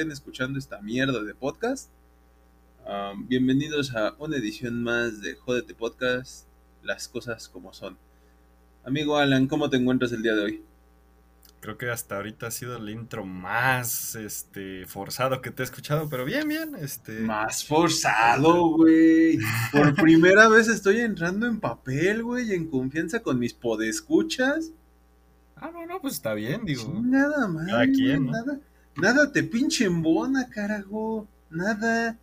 estén escuchando esta mierda de podcast. Um, bienvenidos a una edición más de Jódete Podcast, las cosas como son. Amigo Alan, ¿cómo te encuentras el día de hoy? Creo que hasta ahorita ha sido el intro más este forzado que te he escuchado, pero bien, bien, este Más forzado, güey. Por primera vez estoy entrando en papel, güey, en confianza con mis podescuchas. Ah, no, no, pues está bien, digo. Nada más. Cada quien, ¿no? Nada, nada te pinche embona, carajo. Nada.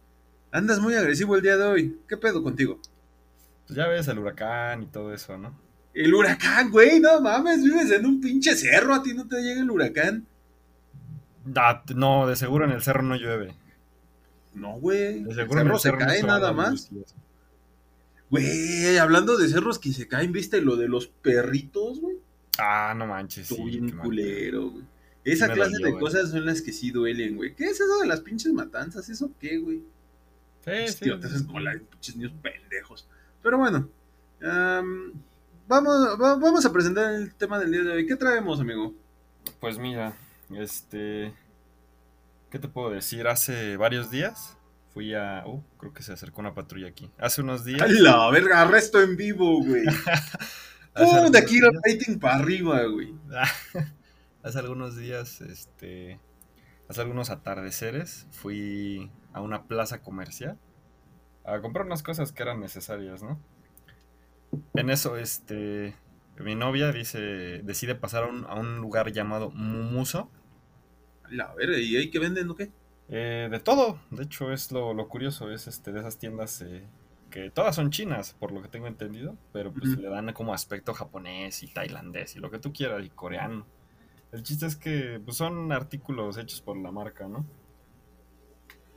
Andas muy agresivo el día de hoy. ¿Qué pedo contigo? Pues ya ves el huracán y todo eso, ¿no? El huracán, güey, no mames, vives en un pinche cerro, a ti no te llega el huracán. No, de seguro en el cerro no llueve. No, güey. De El seguro en cerro el se cerro cae se va nada más. Güey, hablando de cerros que se caen, ¿viste lo de los perritos, güey? Ah, no manches, sí. Estuvo bien culero, güey. Esa clase dolió, de güey. cosas son las que sí duelen, güey. ¿Qué es eso de las pinches matanzas? ¿Eso qué, güey? Sí, sí. Tío, te haces como la pinches niños pendejos. Pero bueno, am, vamos, va- vamos a presentar el tema del día de hoy. ¿Qué traemos, amigo? Pues mira, este. ¿Qué te puedo decir? Hace varios días fui a. Uh, creo que se acercó una patrulla aquí. Hace unos días. ¡A la verga! Arresto en vivo, güey. ¡Pum! De aquí el rating para arriba, güey. hace algunos días, este. Hace algunos atardeceres fui a una plaza comercial a comprar unas cosas que eran necesarias, ¿no? En eso, este. Mi novia dice, decide pasar a un, a un lugar llamado Mumuso. A La verga, ¿y ahí qué venden o qué? Eh, de todo, de hecho es lo, lo curioso, es este de esas tiendas eh, que todas son chinas, por lo que tengo entendido, pero pues le dan como aspecto japonés y tailandés y lo que tú quieras y coreano. El chiste es que pues, son artículos hechos por la marca, ¿no?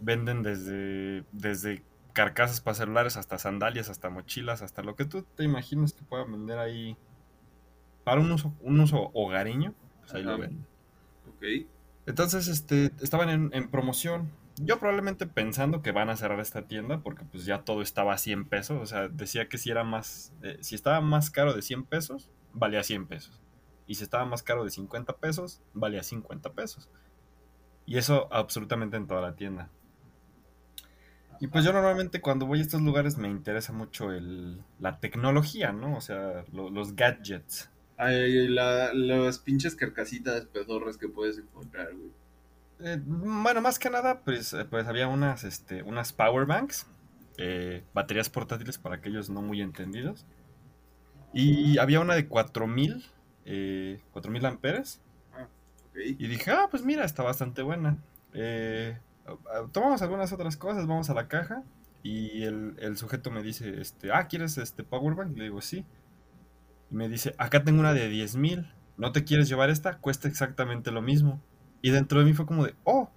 Venden desde, desde carcasas para celulares hasta sandalias, hasta mochilas, hasta lo que tú te imaginas que puedan vender ahí para un uso, un uso hogareño, pues ahí lo venden. Ok. Entonces, este, estaban en, en promoción. Yo probablemente pensando que van a cerrar esta tienda porque pues ya todo estaba a 100 pesos. O sea, decía que si era más, eh, si estaba más caro de 100 pesos, valía 100 pesos. Y si estaba más caro de 50 pesos, valía 50 pesos. Y eso absolutamente en toda la tienda. Y pues yo normalmente cuando voy a estos lugares me interesa mucho el, la tecnología, ¿no? O sea, lo- los gadgets. Ay, la- las pinches carcasitas pedorras que puedes encontrar, güey. Eh, bueno, más que nada, pues, eh, pues había unas, este, unas power banks, eh, baterías portátiles para aquellos no muy entendidos. Y había una de 4000, eh, 4000 amperes. Ok. Y dije, ah, pues mira, está bastante buena. Eh, ah, tomamos algunas otras cosas, vamos a la caja. Y el, el sujeto me dice, este, ah, ¿quieres este power bank? Le digo, sí. Y me dice, acá tengo una de 10000. ¿No te quieres llevar esta? Cuesta exactamente lo mismo. Y dentro de mí fue como de, oh,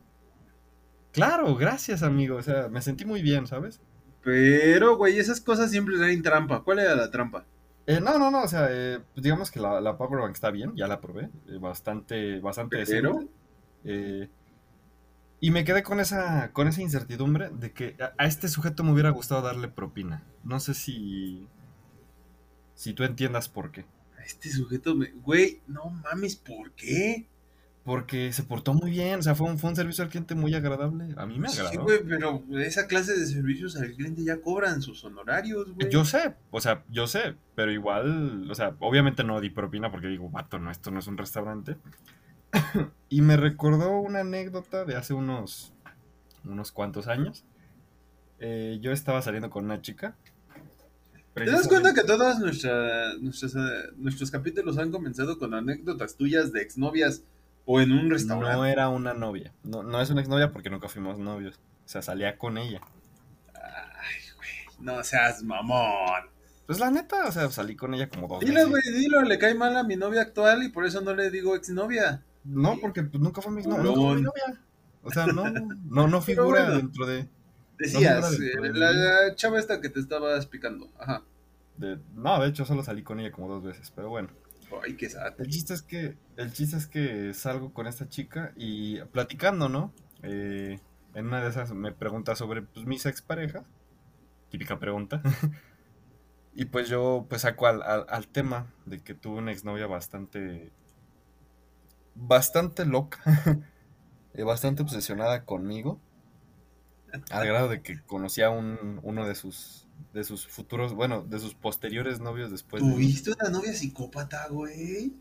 claro, gracias, amigo. O sea, me sentí muy bien, ¿sabes? Pero, güey, esas cosas siempre traen trampa. ¿Cuál era la trampa? Eh, no, no, no, o sea, eh, pues digamos que la, la Power Bank está bien, ya la probé, eh, bastante, bastante decente. Y me quedé con esa, con esa incertidumbre de que a, a este sujeto me hubiera gustado darle propina. No sé si, si tú entiendas por qué. Este sujeto me... Güey, no mames, ¿por qué? Porque se portó muy bien, o sea, fue un, fue un servicio al cliente muy agradable. A mí me Sí, agradó. güey, pero esa clase de servicios al cliente ya cobran sus honorarios, güey. Yo sé, o sea, yo sé, pero igual, o sea, obviamente no di propina porque digo, vato, no, esto no es un restaurante. y me recordó una anécdota de hace unos, unos cuantos años. Eh, yo estaba saliendo con una chica. ¿Te das cuenta que todos nuestros, eh, nuestros capítulos han comenzado con anécdotas tuyas de exnovias o en un restaurante? No era una novia, no, no es una exnovia porque nunca fuimos novios. O sea, salía con ella. Ay, güey, no seas mamón. Pues la neta, o sea, salí con ella como dos Dile, veces. güey, dilo, le cae mal a mi novia actual y por eso no le digo exnovia. No, porque pues, nunca fue mi, no, nunca fue mi novia. O sea, no, no, no figura bueno. dentro de... Decías, No, eh, no, la chava esta que te estabas picando. Ajá. De- no, de hecho solo salí con ella como dos veces, pero bueno. El chiste es que, el chiste es que salgo con esta chica y platicando, ¿no? Eh, en una de esas me pregunta sobre pues, mis exparejas. Típica pregunta. y pues yo pues saco al, al- al tema de que tuve una exnovia bastante... Bastante loca. eh, bastante obsesionada conmigo. Al grado de que conocía a un, uno de sus, de sus futuros, bueno, de sus posteriores novios después. de- ¿Tuviste una novia psicópata, güey?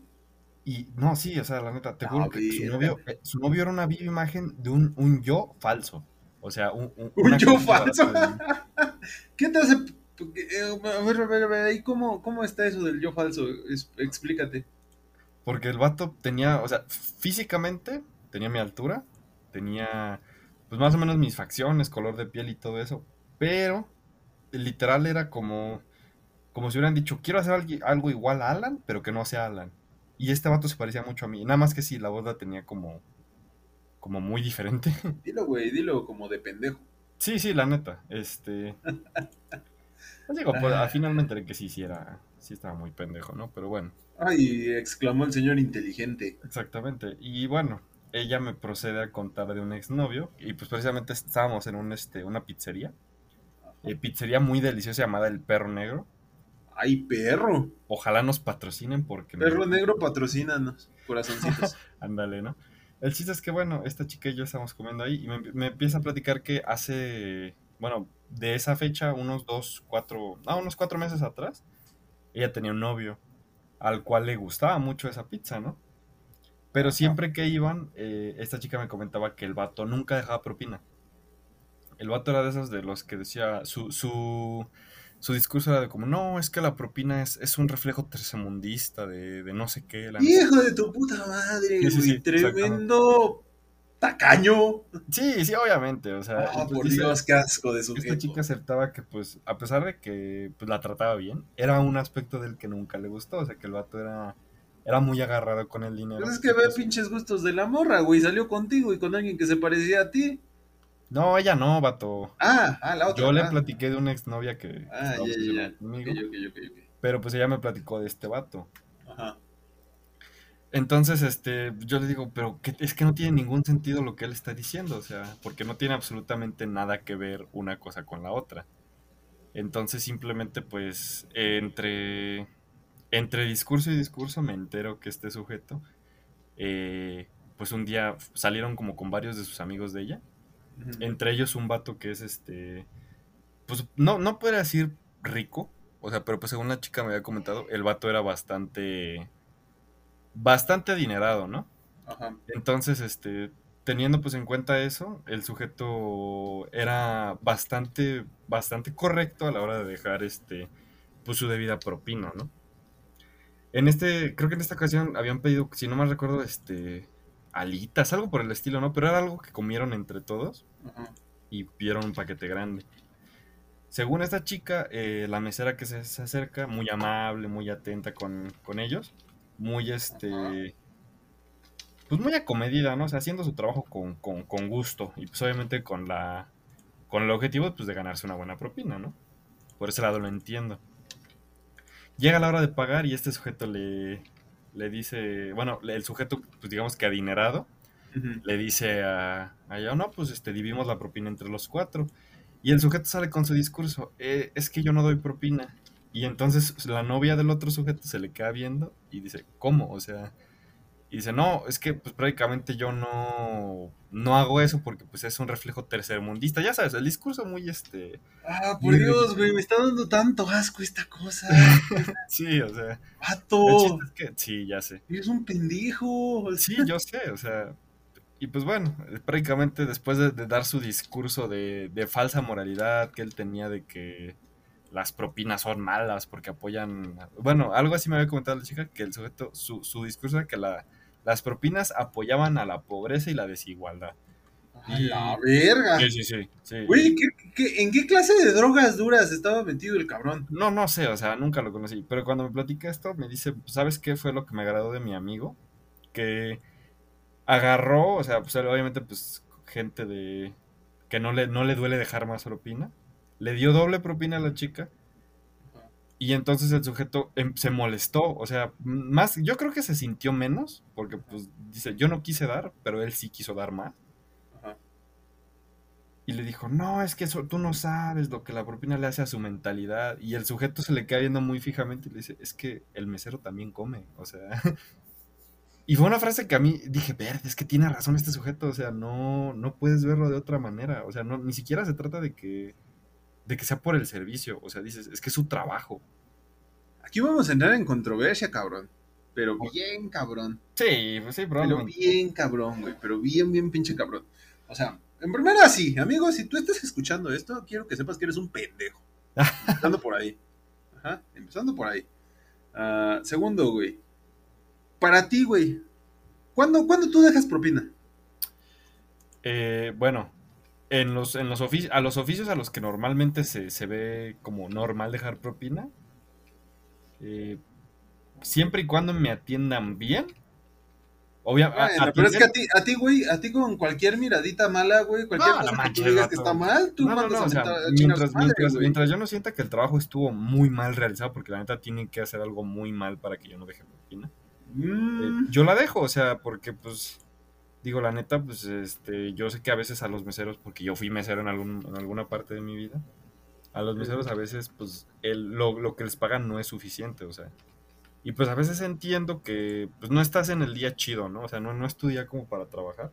Y no, sí, o sea, la neta, te A juro que su novio, eh, su novio era una viva imagen de un, un yo falso. O sea, un, un, ¿Un una yo falso? de- ¿Qué te hace? eh, A ver, a ver, a ver, ahí cómo, cómo está eso del yo falso? Es- explícate. Porque el vato tenía, o sea, físicamente tenía mi altura, tenía, pues más o menos mis facciones, color de piel y todo eso. Pero, literal era como, como si hubieran dicho, quiero hacer algo, algo igual a Alan, pero que no sea Alan. Y este vato se parecía mucho a mí. Nada más que sí, la voz la tenía como, como muy diferente. Dilo, güey, dilo como de pendejo. Sí, sí, la neta. Este. Pues digo, pues, al final me enteré que sí, sí era. Sí estaba muy pendejo, ¿no? Pero bueno, Ay, exclamó el señor inteligente. exactamente. Y bueno, ella me procede a contar de un exnovio. Y pues precisamente estábamos en un, este, una pizzería. Eh, pizzería muy deliciosa llamada El Perro Negro. Ay, perro. Ojalá nos patrocinen porque. me- Perro negro, patrocínanos. Corazoncitos. Ándale, ¿no? El chiste es que, bueno, esta chica y yo estábamos comiendo ahí y me, me empieza a platicar que hace, bueno, de esa fecha, unos dos, cuatro, ah, unos cuatro meses atrás, ella tenía un novio al cual le gustaba mucho esa pizza, ¿no? Pero siempre que iban, eh, esta chica me comentaba que el vato nunca dejaba propina. El vato era de esos de los que decía, su, su, su discurso era de como, no, es que la propina es, es un reflejo tercermundista de, de no sé qué. la Hijo de tu puta madre, Sí, sí, sí, Tremendo tacaño. Sí, sí, obviamente, o sea, Ah, pues por Dios, qué asco de esta sujeto. chica aceptaba que, pues, a pesar de que pues, la trataba bien, era un aspecto del que nunca le gustó, o sea, que el vato era, era muy agarrado con el dinero. Pues es que ve Pues, pinches gustos de la morra, güey. Salió contigo y con alguien que se parecía a ti. No, ella no, vato. Ah, ah, la otra. Yo le ah. platiqué de una exnovia que Ah, ya, ya, conmigo, pero pues ella me platicó de este vato. Ajá. Entonces, este, yo le digo, pero que, es que no tiene ningún sentido lo que él está diciendo, o sea, porque no tiene absolutamente nada que ver una cosa con la otra. Entonces, simplemente, pues, entre, entre discurso y discurso me entero que este sujeto, eh, pues un día salieron como con varios de sus amigos de ella, Entre ellos un vato que es este, pues, no, no puede decir rico, o sea, pero pues según la chica me había comentado, el vato era bastante, bastante adinerado, ¿no? Ajá. Entonces, este, teniendo pues en cuenta eso, el sujeto era bastante, bastante correcto a la hora de dejar este, pues su debida propina, ¿no? En este, creo que en esta ocasión habían pedido, si no mal recuerdo, este, alitas, algo por el estilo, ¿no? Pero era algo que comieron entre todos y pidieron un paquete grande. Según esta chica, eh, la mesera que se, se acerca, muy amable, muy atenta con, con ellos, muy este, pues muy acomedida, ¿no? O sea, haciendo su trabajo con, con, con gusto y pues obviamente con la, con el objetivo pues de ganarse una buena propina, ¿no? Por ese lado lo entiendo. Llega la hora de pagar y este sujeto le, le dice, bueno, el sujeto, pues digamos que adinerado, le dice a, a ella, no, pues este, dividimos la propina entre los cuatro. Y el sujeto sale con su discurso, "Eh, es que yo no doy propina. Y entonces la novia del otro sujeto se le queda viendo y dice, ¿cómo? O sea, y dice, no, es que pues prácticamente yo no, no hago eso porque pues es un reflejo tercermundista. Ya sabes, el discurso muy este... Ah, por Dios, güey, me está dando tanto asco esta cosa. Sí, o sea, Vato, es que... Sí, ya sé. eres un pendejo. Sí, yo sé, o sea, y pues bueno, eh, prácticamente después de, de dar su discurso de, de falsa moralidad que él tenía de que las propinas son malas porque apoyan, bueno, algo así me había comentado la chica, que el sujeto, su, su discurso era que la, las propinas apoyaban a la pobreza y la desigualdad. A la verga. Sí, sí, sí, sí. Güey, ¿qué- qué- en qué clase de drogas duras estaba metido el cabrón? No, no sé, o sea, nunca lo conocí. Pero cuando me platica esto, me dice, ¿sabes qué fue lo que me agradó de mi amigo? Que agarró, o sea, pues obviamente, pues, gente de que no le, no le duele dejar más propina. Le dio doble propina a la chica. Y entonces el sujeto em- se molestó, o sea, más, yo creo que se sintió menos, porque pues dice, yo no quise dar, pero él sí quiso dar más. Ajá. Y le dijo, no, es que eso, tú no sabes lo que la propina le hace a su mentalidad. Y el sujeto se le queda viendo muy fijamente y le dice, es que el mesero también come, o sea. Y fue una frase que a mí dije, verde, es que tiene razón este sujeto, o sea, no, no puedes verlo de otra manera, o sea, no, ni siquiera se trata de que, de que sea por el servicio, o sea, dices, es que es su trabajo. Aquí vamos a entrar en controversia, cabrón. Pero bien cabrón. Sí, pues sí, Pero probablemente. bien cabrón, güey. Pero bien, bien pinche cabrón. O sea, en primera sí, amigo, si tú estás escuchando esto, quiero que sepas que eres un pendejo. Empezando por ahí. Ajá, empezando por ahí. Ah, segundo, güey. Para ti, güey. ¿Cuándo, ¿Cuándo tú dejas propina? Eh, bueno, en los, en los oficios, a los oficios a los que normalmente se, se ve como normal dejar propina, eh, siempre y cuando me atiendan bien, obviamente. Bueno, pero es que a ti, a ti, güey, a ti con cualquier miradita mala, güey, cualquier No, cosa que tú digas que está mal, tú No, mandas no, a o sea, a mientras, madre, mientras, mientras yo no sienta que el trabajo estuvo muy mal realizado, porque la neta tienen que hacer algo muy mal para que yo no deje propina. Mm, Eh, yo la dejo, o sea, porque pues digo la neta, pues este, yo sé que a veces a los meseros, porque yo fui mesero en, algún, en alguna parte de mi vida, a los meseros a veces pues el, lo, lo que les pagan no es suficiente, o sea, y pues a veces entiendo que pues no estás en el día chido, ¿no? O sea, no, no es tu día como para trabajar.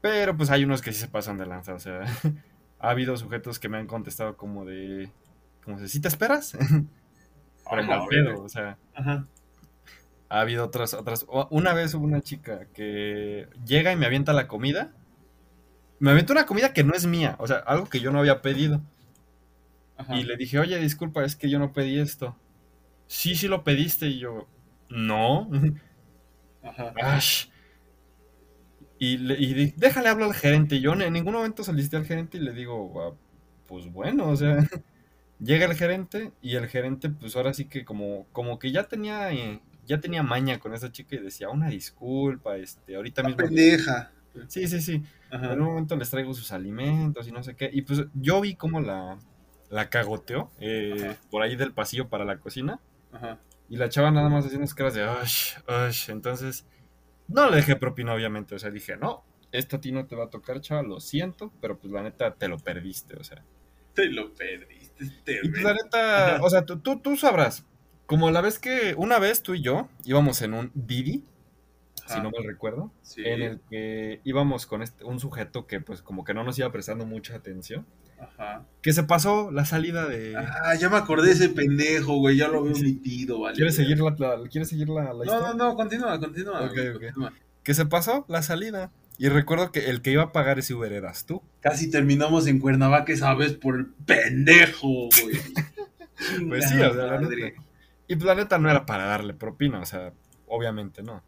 Pero pues hay unos que sí se pasan de lanza, o sea, ha habido sujetos que me han contestado como de, como de, ¿sí te esperas? Pero Ah, mal pedo, o sea, Ajá. Ha habido otras, otras. Una vez hubo una chica que llega y me avienta la comida. Me avienta una comida que no es mía, o sea, algo que yo no había pedido. Ajá. Y le dije, oye, disculpa, es que yo no pedí esto. Sí, sí lo pediste. Y yo, no. Ajá. Ash. Y, le, y déjale hablar al gerente. Y yo en ningún momento solicité al gerente y le digo, "Ah, pues bueno, o sea, llega el gerente y el gerente, pues ahora sí que como, como que ya tenía, eh, ya tenía maña con esa chica y decía, una disculpa, este, ahorita mismo. pendeja. Sí, sí, sí. Ajá. En un momento les traigo sus alimentos y no sé qué. Y pues yo vi cómo la, la cagoteó eh, por ahí del pasillo para la cocina. Ajá. Y la chava nada más haciendo caras de ush, ush. Entonces, no le dejé propina, obviamente. O sea, dije, no, esto a ti no te va a tocar, chava, lo siento, pero pues la neta te lo perdiste, o sea. Te lo perdiste, este Y pues la neta, Ajá. o sea, tú, tú, tú sabrás. Como la vez que una vez tú y yo íbamos en un Didi, si no mal recuerdo, Sí. en el que íbamos con este, un sujeto que pues como que no nos iba prestando mucha atención, Ajá. que se pasó la salida de... Ah, ya me acordé de ese pendejo, güey. Ya lo había Sí. omitido, vale. ¿Quieres seguir la, la- ¿quieres seguir la, la No, historia? no, no, continúa, continúa. Ok, güey, ok. continúa. Que se pasó la salida. Y recuerdo que el que iba a pagar ese Uber eras tú. Casi terminamos en Cuernavaca esa vez por el pendejo, güey. Pues sí, o sea, la. Y pues la neta no era para darle propina, o sea, obviamente no.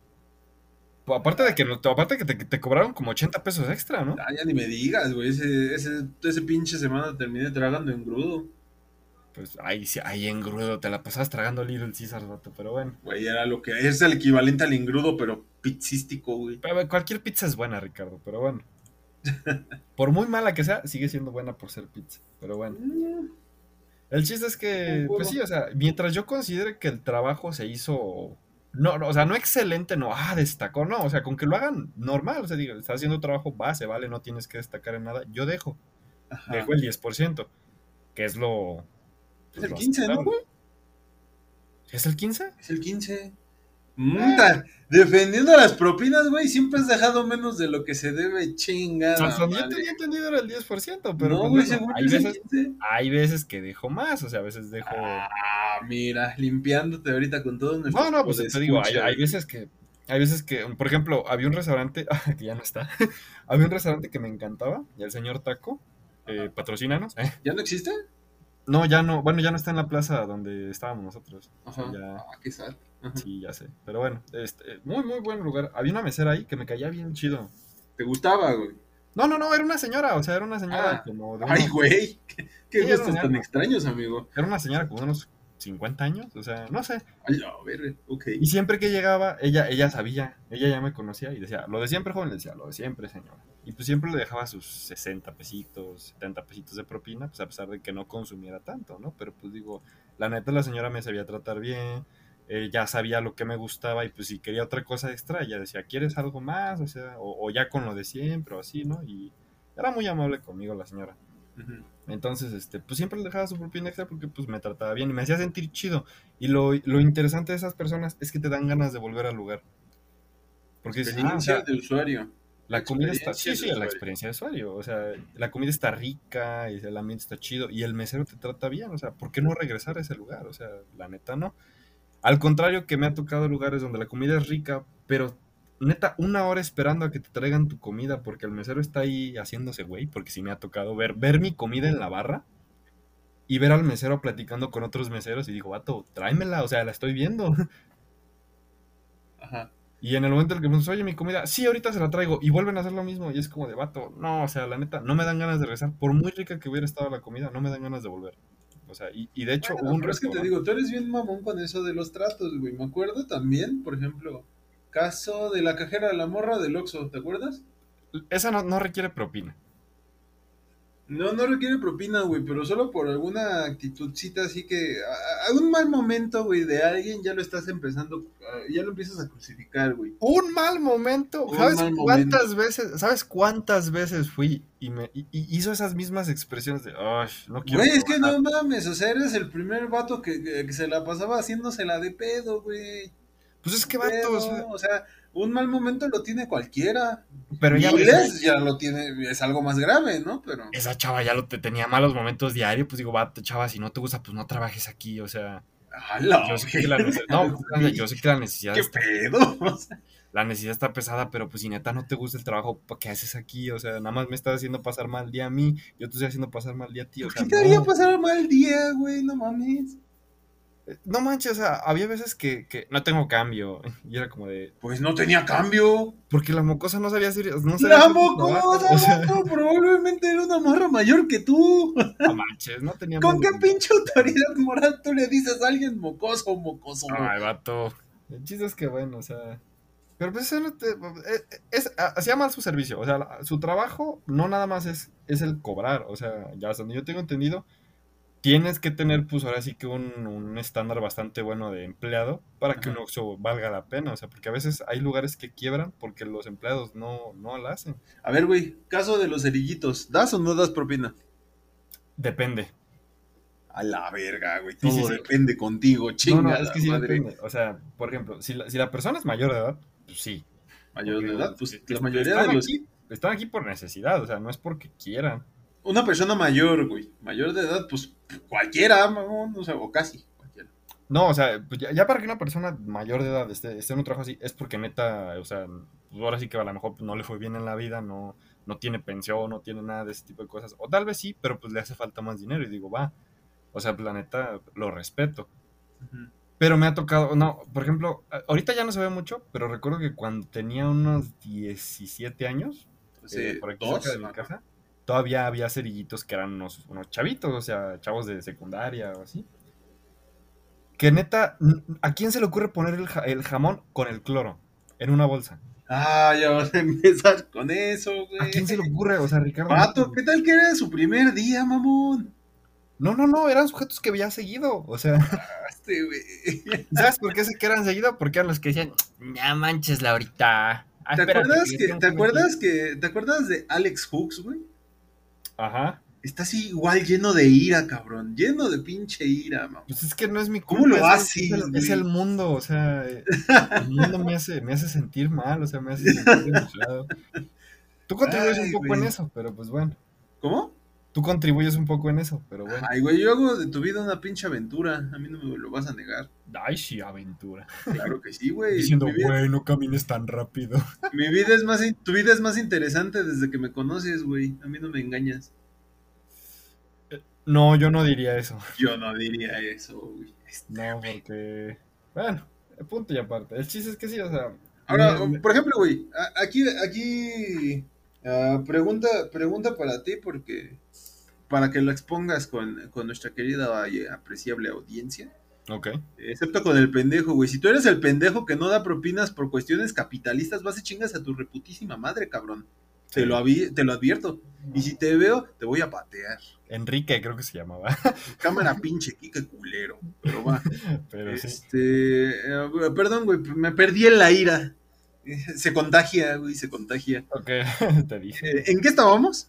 Pues, aparte de que, no- aparte de que te, te cobraron como 80 pesos extra, ¿no? Ah, ya ni me digas, güey. Ese, ese, ese pinche semana terminé tragando en grudo. Pues ahí, sí- ahí en grudo te la pasabas tragando Little Caesar, vato, pero bueno. Güey, era lo que es el equivalente al engrudo, pero pizzístico, güey. Pero cualquier pizza es buena, Ricardo, pero bueno. Por muy mala que sea, sigue siendo buena por ser pizza, pero bueno. Mm, El chiste es que, pues sí, o sea, mientras yo considere que el trabajo se hizo, no, no, o sea, no excelente, no, ah, destacó, no, o sea, con que lo hagan normal, o sea, digo, estás haciendo trabajo base, vale, no tienes que destacar en nada, yo dejo, Ajá. dejo el 10%, que es lo... Es el lo 15, ¿no, güey? ¿Es el 15? Es el 15. Muta, defendiendo las propinas, güey, siempre has dejado menos de lo que se debe chingada. Hasta donde yo tenía entendido era el 10%, pero no, pues, güey, hay, veces, 15. hay veces que dejo más, o sea, a veces dejo... Ah, mira, limpiándote ahorita con nuestros No, no, pues te digo, hay, veces que, hay veces que, por ejemplo, había un restaurante, que ya no está, había un restaurante que me encantaba, y el señor Taco, eh, patrocínanos. eh. ¿Ya no existe? No, ya no, bueno, ya no está en la plaza donde estábamos nosotros. Ajá. Ya, Ah, qué sad. Ajá. sí, ya sé. Pero bueno, este, muy, muy buen lugar. Había una mesera ahí que me caía bien chido. ¿Te gustaba, güey? No, no, no, era una señora, o sea, era una señora Ah. como de Ay, güey. Qué, qué Sí, gustos tan extraños, amigo. era una señora como de unos 50 años, o sea, no sé. Ay, a ver, ok. Y siempre que llegaba, ella, ella sabía, ella ya me conocía y decía, lo de siempre, joven, le decía, lo de siempre, señora. Y pues siempre le dejaba sus 60 pesitos, 70 pesitos de propina, pues a pesar de que no consumiera tanto, ¿no? Pero pues digo, la neta la señora me sabía tratar bien, eh, ya sabía lo que me gustaba y pues si quería otra cosa extra, ella decía, ¿quieres algo más? O sea, o, o ya con lo de siempre o así, ¿no? Y era muy amable conmigo la señora. Entonces, este, pues siempre le dejaba su propina extra porque pues me trataba bien y me hacía sentir chido. Y lo, lo interesante de esas personas es que te dan ganas de volver al lugar. Porque ah, o Experiencia sea, de usuario. la comida está, sí, sí, la experiencia de usuario. O sea, la comida está rica y el ambiente está chido y el mesero te trata bien. O sea, ¿por qué no regresar a ese lugar? O sea, la neta no. Al contrario que me ha tocado lugares donde la comida es rica, pero neta, una hora esperando a que te traigan tu comida porque el mesero está ahí haciéndose güey, porque sí me ha tocado ver, ver mi comida en la barra y ver al mesero platicando con otros meseros y digo, vato, tráemela, o sea, la estoy viendo. Ajá. Y en el momento en el que me dices, oye, mi comida, sí, ahorita se la traigo, y vuelven a hacer lo mismo, y es como de vato, no, o sea, la neta, no me dan ganas de regresar, por muy rica que hubiera estado la comida, no me dan ganas de volver. O sea, y, y de hecho Bueno, un es que te digo, tú eres bien mamón con eso de los tratos, güey. Me acuerdo también, por ejemplo, caso de la cajera de la morra del Oxxo, ¿te acuerdas? Esa no, no requiere propina. No, no requiere propina, güey, pero solo por alguna actitudcita así que a, a un mal momento, güey, de alguien ya lo estás empezando, ah, ya lo empiezas a crucificar, güey. Un mal momento. Un ¿Sabes mal cuántas veces, sabes cuántas veces fui y me y- y hizo esas mismas expresiones de, ay, no quiero Güey, es que trabajar"? no mames, o sea, eres el primer vato que, que- que se la pasaba haciéndosela de pedo, güey. Pues es que vato, o sea, Pedo, o sea, un mal momento lo tiene cualquiera. pero ya ves, ya lo tiene, es algo más grave, ¿no? Pero... esa chava ya lo te tenía malos momentos diarios, pues digo, vato, chava, si no te gusta, pues no trabajes aquí, o sea, ¡Hala, yo sé que la, no, pues, yo sé que la necesidad ¿Qué está, pedo? O sea, la necesidad está pesada, pero pues si neta no te gusta el trabajo, ¿pa' ¿qué haces aquí? O sea, nada más me estás haciendo pasar mal día a mí, yo te estoy haciendo pasar mal día a ti, o ¿Por sea, qué te haría no. pasar mal día, güey? No mames. No manches, o sea, había veces que, que no tengo cambio, y era como de, Pues no tenía cambio. Porque la mocosa no sabía hacer. No sabía La mocosa, o sea, vato, probablemente era una morra mayor que tú. no manches, no tenía. ¿Con qué pinche autoridad moral tú le dices a alguien mocoso o mocoso? Ay, vato. El chiste es que, bueno, o sea. Pero pues eso no te- eh, es, hacía mal su servicio. O sea, su trabajo no nada más es, es el cobrar. O sea, ya hasta donde yo tengo entendido, tienes que tener, pues ahora sí que un, un estándar bastante bueno de empleado para que Ajá. un Oxxo valga la pena. O sea, porque a veces hay lugares que quiebran porque los empleados no, no la hacen. A ver, güey, caso de los cerillitos. ¿Das o no das propina? Depende. A la verga, güey. Todo sí, sí. depende contigo, chinga. no, es que sí depende. O sea, por ejemplo, si la, si la persona es mayor de edad, pues sí. Mayor de edad, pues la mayoría de los. Aquí, están aquí por necesidad, o sea, no es porque quieran. Una persona mayor, güey. Mayor de edad, pues cualquiera, mamón. O sea, o casi cualquiera. No, o sea, pues ya, ya para que una persona mayor de edad esté, esté en un trabajo así, es porque neta, o sea, pues ahora sí que a lo mejor no le fue bien en la vida, no, no tiene pensión, no tiene nada de ese tipo de cosas. O tal vez sí, pero pues le hace falta más dinero y digo, va. O sea, pues la neta, lo respeto. Pero me ha tocado, no, por ejemplo, ahorita ya no se ve mucho, pero recuerdo que cuando tenía unos 17 años, Sí, eh, por aquí dos, cerca de mi casa, todavía había cerillitos que eran unos, unos chavitos, o sea, chavos de secundaria o así. Que neta, ¿a quién se le ocurre poner el, ja- el jamón con el cloro en una bolsa? Ah, ya vas a empezar con eso, güey. ¿A quién se le ocurre? O sea, Ricardo. Vato, ¿qué tal que era su primer día, mamón? No, no, no, eran sujetos que veía seguido. O sea, Este, güey. ¿sabes por qué se que eran seguido? Porque eran los que decían, no manches, Laurita. Ah, ¿Te acuerdas, que, ¿te, acuerdas que, ¿Te acuerdas de Alex Hooks, güey? Meter". Ajá. Está así igual lleno de ira, cabrón. Lleno de pinche ira, mamón. Pues es que no es mi ¿Cómo culpa. lo es- haces, Es, el, es el mundo, o sea, el mundo me hace, me hace sentir mal, o sea, me hace sentir enojado. Tú contribuyes Ay, un poco güey. en eso, pero pues bueno. ¿Cómo? Tú contribuyes un poco en eso, pero bueno. Ay, güey, yo hago de tu vida una pinche aventura. A mí no me lo vas a negar. Ay, sí, aventura. Claro que sí, güey. Diciendo, vida- güey, no camines tan rápido. mi vida es más, in- tu vida es más interesante desde que me conoces, güey. A mí no me engañas. No, yo no diría eso. Yo no diría eso, güey. No, porque. Bueno, punto y aparte. El chiste es que sí, o sea. Ahora, me- por ejemplo, güey, aquí, aquí, ah, pregunta, pregunta para ti porque, para que lo expongas con, con nuestra querida y apreciable audiencia, Ok. excepto con el pendejo, güey. Si tú eres el pendejo que no da propinas por cuestiones capitalistas, vas y chingas a tu reputísima madre, cabrón. Te, Sí. lo te lo advierto. Y si te veo, te voy a patear. Enrique, creo que se llamaba. Cámara pinche, Kike culero. Pero va. Pero sí. Este, eh, perdón, güey, me perdí en la ira. Eh, Se contagia, güey, se contagia. Ok, te dije. Eh, ¿En qué estábamos?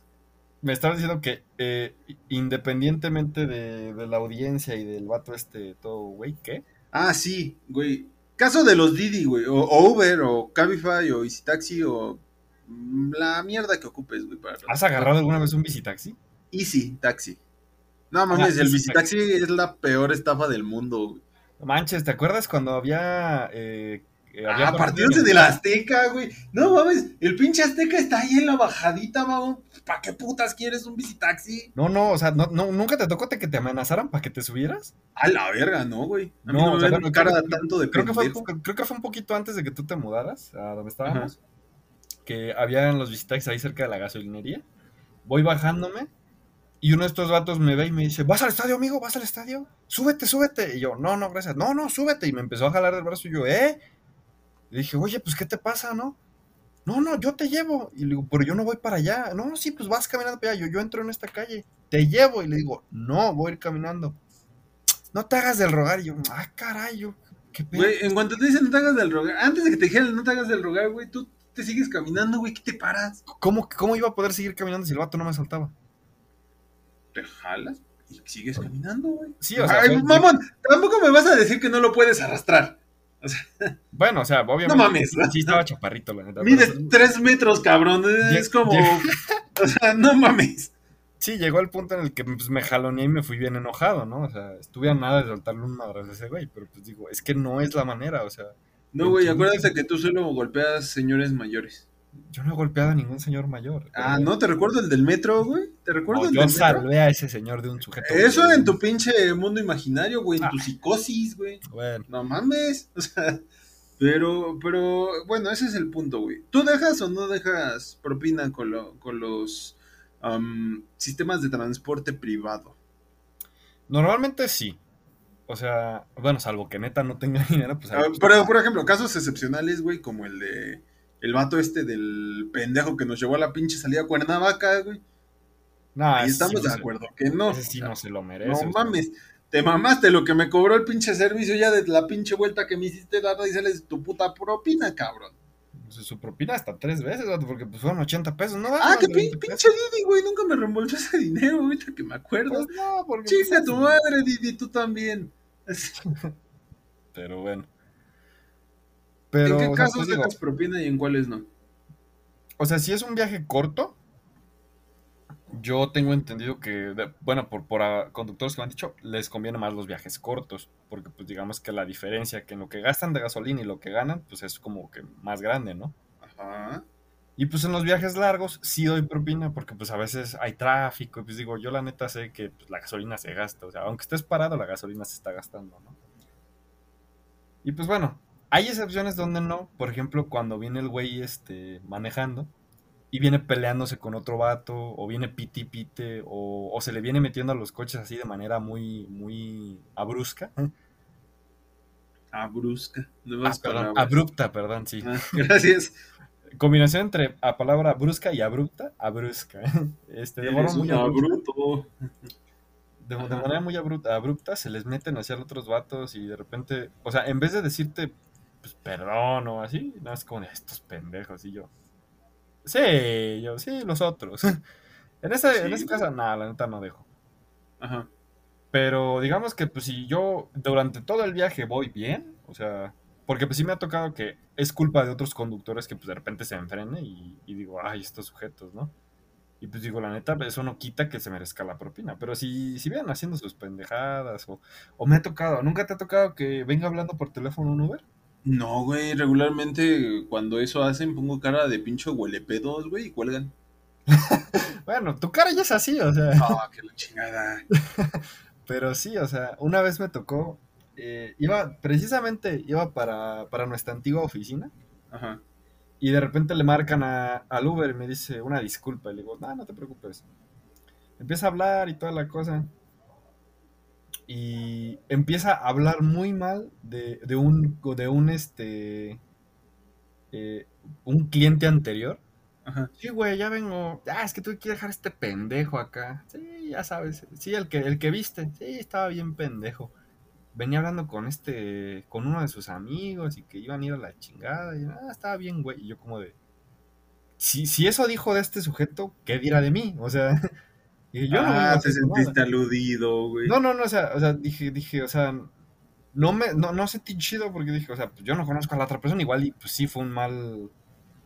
Me estaba diciendo que eh, independientemente de, de la audiencia y del vato este todo, güey, ¿qué? Ah, sí, güey. Caso de los Didi, güey. O, o Uber, o Cabify, o Easy Taxi, o la mierda que ocupes, güey. Para... ¿Has agarrado alguna vez un visitaxi? Easy Taxi. No mames, Ah, el visitaxi es la peor estafa del mundo, güey. Manches, ¿te acuerdas cuando había... Eh, había Ah, partidos de la Azteca, güey. No mames, el pinche Azteca está ahí en la bajadita, mamón. ¿Para qué putas quieres un visitaxi? No, no, o sea, no, no, ¿nunca te tocó te- que te amenazaran para que te subieras? A la verga, no, güey. A mí No, no, o me sea, bueno, cara creo tanto de Creo que, fue, creo que fue un poquito antes de que tú te mudaras a donde estábamos. Que habían los visitaxis ahí cerca de la gasolinería. Voy bajándome y uno de estos vatos me ve y me dice, ¿vas al estadio, amigo? ¿Vas al estadio? Súbete, súbete. Y yo, no, no, gracias. No, no, súbete. Y me empezó a jalar del brazo y yo, ¿eh? Y dije, oye, pues, ¿qué te pasa, no? No, no, yo te llevo. Y le digo, pero yo no voy para allá. No, sí, pues vas caminando para allá. Yo, yo entro en esta calle. Te llevo. Y le digo, no, voy a ir caminando. No te hagas del rogar. Y yo, ah, caray, yo, qué pedo. Güey, en cuanto te dicen no te hagas del rogar, antes de que te dijeran no te hagas del rogar, güey, tú te sigues caminando, güey, ¿qué te paras? ¿Cómo, ¿Cómo iba a poder seguir caminando si el vato no me saltaba? Te jalas y sigues caminando, güey. Sí, o sea, Ay, mamón, tampoco me vas a decir que no lo puedes arrastrar. Bueno, o sea, obviamente. No mames. Sí, estaba chaparrito, la neta. Pero- tres metros, cabrón. Es como. O sea, no mames. Sí, llegó el punto en el que pues, me jaloneé y me fui bien enojado, ¿no? O sea, estuve a nada de soltarle un madrazo a ese güey, pero pues digo, es que no es la manera, o sea, No, güey, acuérdate que tú solo golpeas señores mayores. Yo no he golpeado a ningún señor mayor. Ah, no, te recuerdo el del metro, güey. Te recuerdo No, el yo del metro. salvé a ese señor de un sujeto. Eso en tu pinche mundo imaginario, güey, en Ah. tu psicosis, güey. Bueno, No mames. O sea, pero, pero, bueno, ese es el punto, güey. ¿Tú dejas o no dejas propina con, lo- con los sistemas de transporte privado? normalmente sí. O sea, bueno, salvo que neta no tenga dinero, pues... Ah, pero, por ejemplo, casos excepcionales, güey, como el de el vato este del pendejo que nos llevó a la pinche salida a Cuernavaca, güey. nah, Ahí estamos sí de acuerdo que no. Ese sí no se lo merece. no o sea. mames. Te mamaste lo que me cobró el pinche servicio ya de la pinche vuelta que me hiciste dar y sales tu puta propina, cabrón. Su, su propina hasta tres veces, vato, porque pues fueron 80 pesos, ¿no? Ah, que de pin- 20 pesos. pinche Didi, güey, nunca me reembolsó ese dinero, ahorita que me acuerdo. Pues no, porque... Chinga pues, tu madre, Didi, tú también. Pero bueno. Pero, ¿En qué o sea, casos digo, sacas propina y en cuáles no? o sea, si es un viaje corto, yo tengo entendido que, de- bueno, por, por ah, conductores que me han dicho, les conviene más los viajes cortos, porque pues digamos que la diferencia que en lo que gastan de gasolina y lo que ganan, pues es como que más grande, ¿no? Ajá. Y pues en los viajes largos sí doy propina, porque pues a veces hay tráfico, y pues digo, yo la neta sé que pues, la gasolina se gasta, o sea, aunque estés parado, la gasolina se está gastando, ¿no? Y pues bueno, hay excepciones donde no, por ejemplo, cuando viene el güey este, manejando y viene peleándose con otro vato, o viene piti pite, o, o se le viene metiendo a los coches así de manera muy, muy abrusca. Ah. Ah, perdón, abrupta, perdón, sí. Ah, gracias. Combinación entre la palabra brusca y abrupta, abrusca. Este, de forma muy abrupta. bruto. de, manera muy abrupta, abrupta se les meten hacia otros vatos y de repente, o sea, en vez de decirte, pues perdón o así, no es como de estos pendejos y yo. Sí, yo, sí, los otros. en ese, en Sí, ese caso, nada, la neta no dejo. Ajá. Pero digamos que pues si yo durante todo el viaje voy bien, o sea, porque pues sí me ha tocado que es culpa de otros conductores que pues de repente se enfrenen y, y digo, ay, estos sujetos, ¿no? Y pues digo, la neta, eso no quita que se merezca la propina. Pero si, si vienen haciendo sus pendejadas o, o me ha tocado, ¿nunca te ha tocado que venga hablando por teléfono un Uber? No, güey, regularmente cuando eso hacen pongo cara de pincho huelepedos, güey, y cuelgan. Bueno, tu cara ya es así, o sea. Ah, que la chingada. Pero sí, o sea, una vez me tocó, eh, iba, precisamente iba para, para nuestra antigua oficina. Ajá. Y de repente le marcan a, al Uber y me dice una disculpa. Y le digo, no, no te preocupes. Empieza a hablar y toda la cosa. Y empieza a hablar muy mal de, de un, de un, este, eh, un cliente anterior. Ajá. Sí, güey, ya vengo. Ah, es que tuve que dejar este pendejo acá. Sí, ya sabes. Sí, el que, el que viste. Sí, estaba bien pendejo. Venía hablando con este, con uno de sus amigos y que iban a ir a la chingada. Y ah, estaba bien, güey. Y yo como de, si, si eso dijo de este sujeto, ¿qué dirá de mí? O sea, y yo no ah, me te sentiste aludido, güey. No, no, no, o sea, o sea, dije, dije, o sea, no me, no, no sentí chido porque dije, o sea, pues yo no conozco a la otra persona, igual y pues sí fue un mal,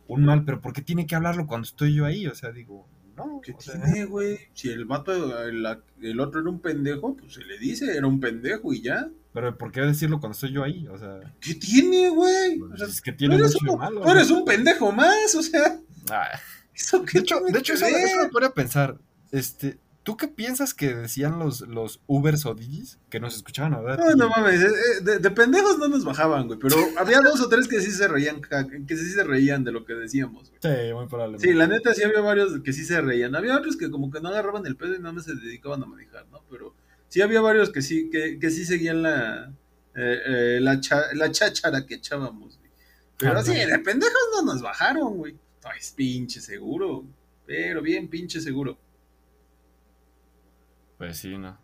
un mal, pero ¿por qué tiene que hablarlo cuando estoy yo ahí? O sea, digo, no. ¿Qué tiene, güey? Si el vato, el, el otro era un pendejo, pues se le dice, era un pendejo y ya. pero ¿por qué decirlo cuando estoy yo ahí? O sea, ¿Qué tiene, güey? O sea, es que tiene eres, mucho un, malo. tú eres un pendejo más, o sea, Ah, ¿eso qué de hecho, de hecho eso, eso me pone a pensar, este, ¿tú qué piensas que decían los, los Ubers o Digis que nos escuchaban hablar? No, no mames, eh, eh, de, de pendejos no nos bajaban, güey, pero había dos o tres que sí se reían, que sí se reían de lo que decíamos, güey. Sí, muy probablemente. Sí, la neta sí había varios que sí se reían. Había otros que como que no agarraban el pedo y nada más se dedicaban a manejar, ¿no? Pero sí había varios que sí, que, que sí seguían la, eh, eh, la, cha- la cháchara que echábamos, güey. Pero sí, no. de pendejos no nos bajaron, güey. Ay, es pinche seguro. Pero bien pinche seguro. Pues sí, no.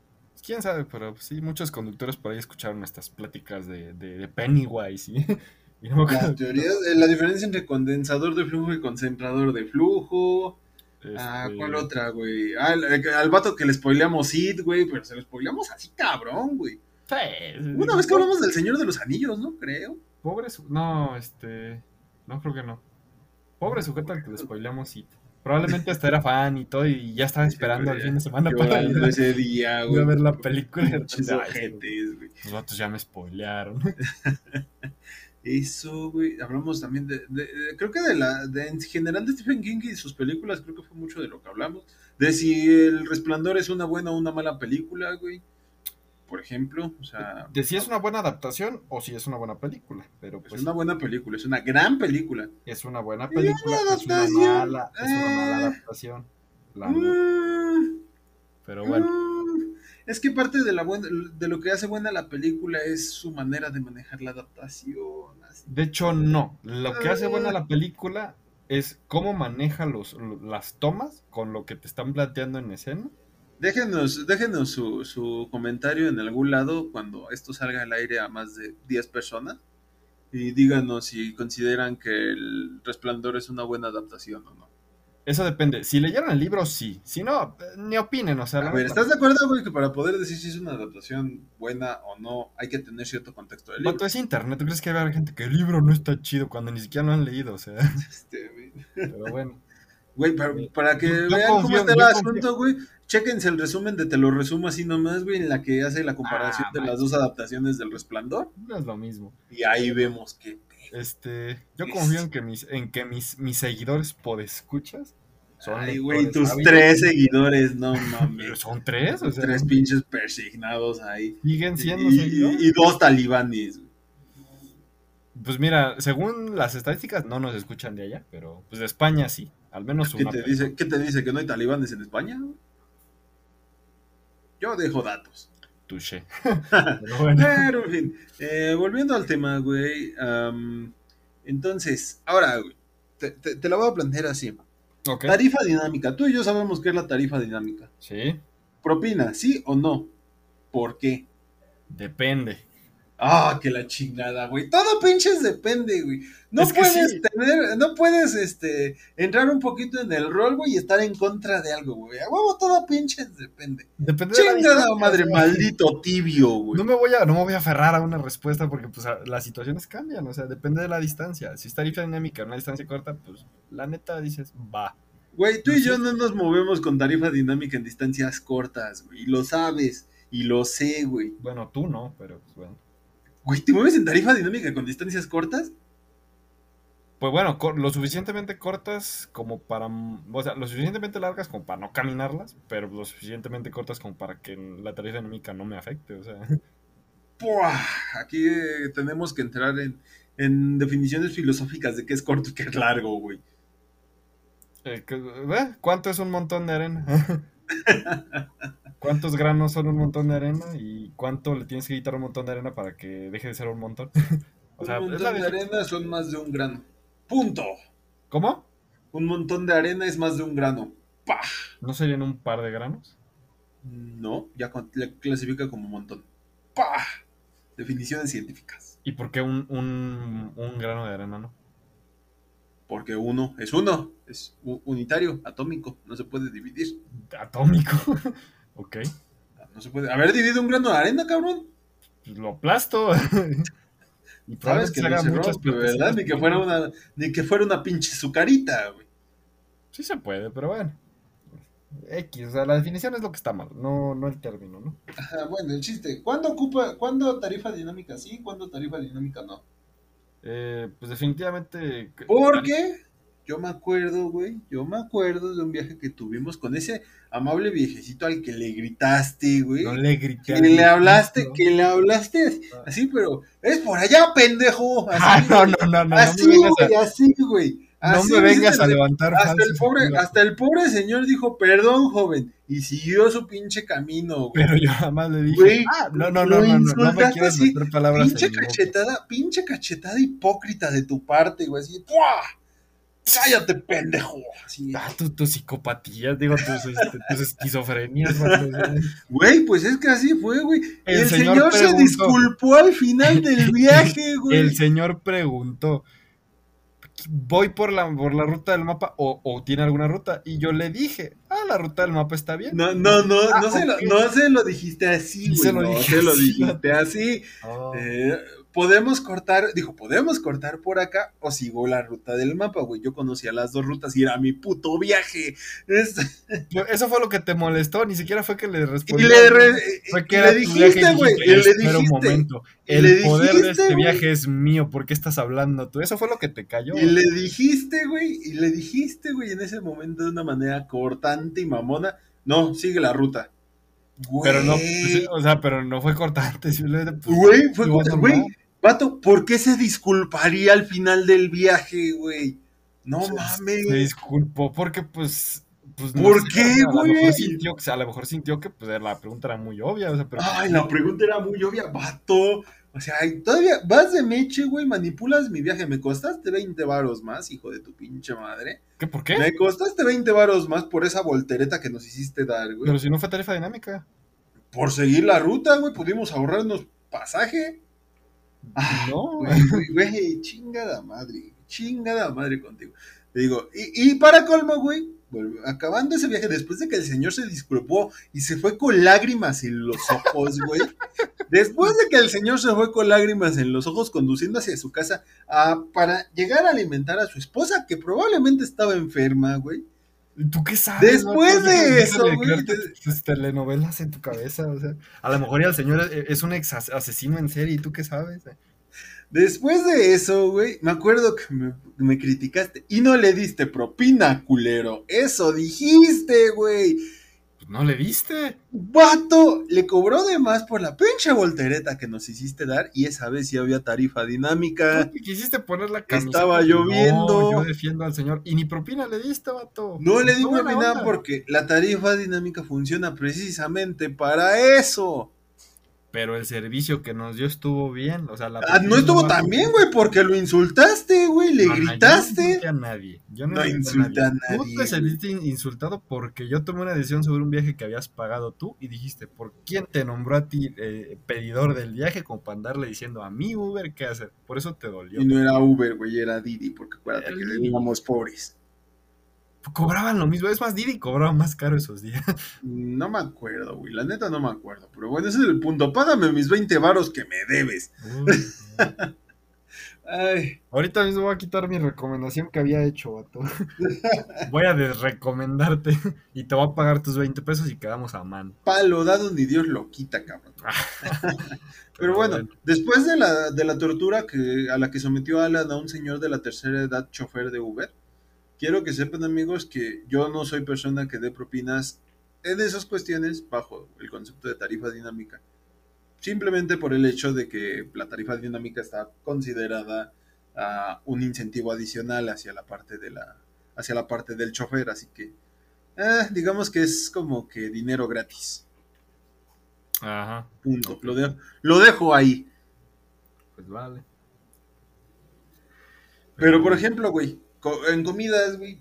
Quién sabe, pero pues, sí, muchos conductores por ahí escucharon estas pláticas de, de, de Pennywise y, y no me acuerdo. La teoría, eh, la diferencia entre condensador de flujo y concentrador de flujo. Ah, Este, ¿cuál otra, güey? Ah, al, al vato que le spoileamos Sid, güey, pero se lo spoileamos así cabrón, güey. sí, Una vez que hablamos del Señor de los Anillos, ¿no? Creo. Pobre su- No, este. No creo que no. Pobre sujeto al que le spoileamos y Probablemente hasta era fan y todo y ya estaba esperando el fin de semana para ir a, ese día, güey. a ver la película. ojetes, güey. Los vatos ya me spoilearon. Eso, güey. Hablamos también de, de- de- creo que de la, de, en general de Stephen King y sus películas, creo que fue mucho de lo que hablamos. De si El Resplandor es una buena o una mala película, güey. Por ejemplo, o sea, De si es una buena adaptación o si es una buena película. Pero es pues una buena película, es una gran película. es una buena película, una es una mala, es una mala eh. adaptación. La. Mm, Pero bueno, mm, es que parte de, la buena, de lo que hace buena la película es su manera de manejar la adaptación. así. de hecho no. Lo que hace buena Ah. la película es cómo maneja los, las tomas con lo que te están planteando en escena. Déjenos, déjenos su, su comentario en algún lado cuando esto salga al aire a más de 10 personas y díganos si consideran que el resplandor es una buena adaptación o no. Eso depende. Si leyeron el libro, sí. Si no, ni opinen. O sea, A ver. ¿estás de acuerdo, güey, que para poder decir si es una adaptación buena o no hay que tener cierto contexto del libro? Vato, es internet. ¿Tú crees que va a haber gente que el libro no está chido cuando ni siquiera lo han leído? O sea, Este, pero bueno. Güey, para, para que Yo vean cómo está el asunto, güey, chéquense el resumen de Te lo resumo así nomás, güey, en la que hace la comparación Ah, de las dos adaptaciones del resplandor. No es lo mismo. Y ahí vemos que Este, yo Es- confío en que mis, en que mis, mis seguidores podescuchas son Ay, güey, tus tres seguidores, no Pero mames. son tres, o sea, tres pinches persignados ahí. siguen Y, siendo y- seguidores. y dos talibanes. güey. Pues mira, según las estadísticas no nos escuchan de allá, pero pues de España sí, al menos ¿Qué una. te, dice, ¿Qué te dice? ¿Que no hay talibanes en España? Yo dejo datos. Touché. Pero bueno, Pero, en fin, eh, volviendo al tema, güey. entonces, ahora, güey, te, te- te la voy a plantear así. Tarifa dinámica. Tú y yo sabemos qué es la tarifa dinámica. Sí, Propina, ¿sí o no? ¿Por qué? depende. Ah, que la chingada, güey. Todo pinches depende, güey. No Es puedes sí. tener, no puedes, este, entrar un poquito en el rol, güey, y estar en contra de algo, güey. A huevo, todo pinches depende. Depende de la Chingada madre, maldito tibio, güey. No me voy a, no me voy a aferrar a una respuesta porque pues las situaciones cambian, o sea, depende de la distancia. Si es tarifa dinámica en una distancia corta, pues la neta dices, va. Güey, tú y yo no nos movemos con tarifa dinámica en distancias cortas, güey. Y lo sabes, y lo sé, güey. Bueno, tú no, pero pues bueno. Güey, ¿te mueves en tarifa dinámica con distancias cortas? Pues bueno, lo suficientemente cortas como para, o sea, lo suficientemente largas como para no caminarlas, pero lo suficientemente cortas como para que la tarifa dinámica no me afecte, o sea. ¡Puah! Aquí eh, tenemos que entrar en, en definiciones filosóficas de qué es corto y qué es largo, güey. Eh, que- ¿eh? ¿Cuánto es un montón de arena? ¿Cuántos granos son un montón de arena? ¿Y cuánto le tienes que quitar un montón de arena para que deje de ser un montón? o sea, un es la montón de arena son más de un grano. Punto. ¿Cómo? Un montón de arena es más de un grano. ¡Pah! ¿No serían un par de granos? No, ya le clasifica como montón. ¡Pah! Definiciones científicas. ¿Y por qué un, un, un grano de arena no? Porque uno es uno, es unitario, atómico, no se puede dividir. Atómico, ok. No se puede. Haber dividido un grano de arena, cabrón. Lo aplasto. y sabes que haga muchas ¿verdad? Ni que fuera una, ni que fuera una pinche sucarita, güey. Sí se puede, pero bueno. X, o sea, la definición es lo que está mal, no, no el término, ¿no? Ajá, bueno, el chiste. ¿Cuándo ocupa, cuándo tarifa dinámica sí, cuándo tarifa dinámica no? Eh, pues definitivamente. Porque yo me acuerdo, güey, yo me acuerdo de un viaje que tuvimos con ese amable viejecito al que le gritaste, güey. No le grité. Que le hablaste, que le hablaste así, pero es por allá, pendejo. Así, ah, no, no, no, no. Así, güey, así, güey. No me vengas a levantar hasta el pobre Hasta el pobre señor dijo, perdón, joven, y siguió su pinche camino, güey. Pero yo jamás le dije, ah, no, no, no, no, no, no me quieres meter palabras Pinche cachetada, pinche cachetada hipócrita de tu parte, güey, así, ¡puah! Cállate, pendejo. Así. Ah, tus tu psicopatías, digo, tus, este, tus esquizofrenias. Güey, pues es que así fue, güey. El, señor, se disculpó al final del viaje, güey. El señor preguntó, voy por la, por la ruta del mapa o, tiene alguna ruta. Y yo le dije, ah, la ruta del mapa está bien. No, no, no, no, ah, se, lo, no se lo dijiste así, güey. no se lo dijiste así. Oh. Eh, podemos cortar, dijo, podemos cortar por acá o sigo la ruta del mapa, güey. Yo conocía las dos rutas y era mi puto viaje. Eso fue lo que te molestó, ni siquiera fue que le respondí. Y le, fue que le dijiste, güey. Le dijiste. un momento. El poder de este viaje es mío, ¿por qué estás hablando tú? Eso fue lo que te cayó. Y le dijiste, güey, y le dijiste, güey, en ese momento de una manera cortante y mamona, no, sigue la ruta. Pero no, pues, o sea, pero no fue cortante, simplemente. Pues, güey, fue güey. Vato, ¿por qué se disculparía al final del viaje, güey? No mames. Se disculpó porque, pues. pues ¿Por qué, güey? A, lo mejor sintió que pues, la pregunta era muy obvia. O sea, pero, Ay, la pregunta era muy obvia, vato. O sea, todavía vas de meche, güey, manipulas mi viaje. Me costaste 20 varos más, hijo de tu pinche madre. ¿Qué? ¿Por qué? Me costaste 20 varos más por esa voltereta que nos hiciste dar, güey. Pero si no fue tarifa dinámica. Por seguir la ruta, güey, pudimos ahorrarnos pasaje. Ah, no, güey, chingada madre, chingada madre contigo. Te digo, y, y para colmo, güey, acabando ese viaje, después de que el señor se disculpó y se fue con lágrimas en los ojos, güey. después de que el señor se fue con lágrimas en los ojos conduciendo hacia su casa para llegar a alimentar a su esposa, que probablemente estaba enferma, güey. ¿Tú qué sabes? Después de eso, güey. Tus telenovelas en tu cabeza, o sea, a lo mejor ya el señor es un ex asesino en serie, ¿y tú qué sabes? Después de eso, güey, me acuerdo que me, me, criticaste y no le diste propina, culero. Eso dijiste, güey. ¿No le diste? Vato, le cobró de más por la pinche voltereta que nos hiciste dar y esa vez sí había tarifa dinámica. quisiste poner la camisa. Estaba lloviendo. yo defiendo al señor. Y ni propina le diste, vato. No le di propina porque la tarifa dinámica funciona precisamente para eso pero el servicio que nos dio estuvo bien. O sea, la ah, no estuvo tan bien, güey, porque lo insultaste, güey, le gritaste. yo no a nadie. Yo no, insulté a nadie. Tú te sentiste insultado porque yo tomé una decisión sobre un viaje que habías pagado tú y dijiste, ¿por quién te nombró a ti eh, pedidor del viaje como para andarle diciendo a mí Uber qué hacer? Por eso te dolió. Y no era Uber, güey, era Didi, porque acuérdate que íbamos pobres cobraban lo mismo. Es más, Didi cobraba más caro esos días. No me acuerdo, güey. La neta no me acuerdo. Pero bueno, ese es el punto. Págame mis 20 varos que me debes. Ahorita mismo voy a quitar mi recomendación que había hecho, vato. voy a desrecomendarte y te voy a pagar tus 20 pesos y quedamos a mano. Palo dado ni Dios lo quita, cabrón. Pero, bueno, después de la, de la tortura que, a la que sometió Alan a un señor de la tercera edad, chofer de Uber, quiero que sepan amigos que yo no soy persona que dé propinas en esas cuestiones bajo el concepto de tarifa dinámica. Simplemente por el hecho de que la tarifa dinámica está considerada uh, un incentivo adicional hacia la parte de la hacia la parte del chofer, así que eh, digamos que es como que dinero gratis. Ajá. Punto. Lo, lo dejo ahí. Pues vale. Pero por ejemplo, güey, en comidas, güey.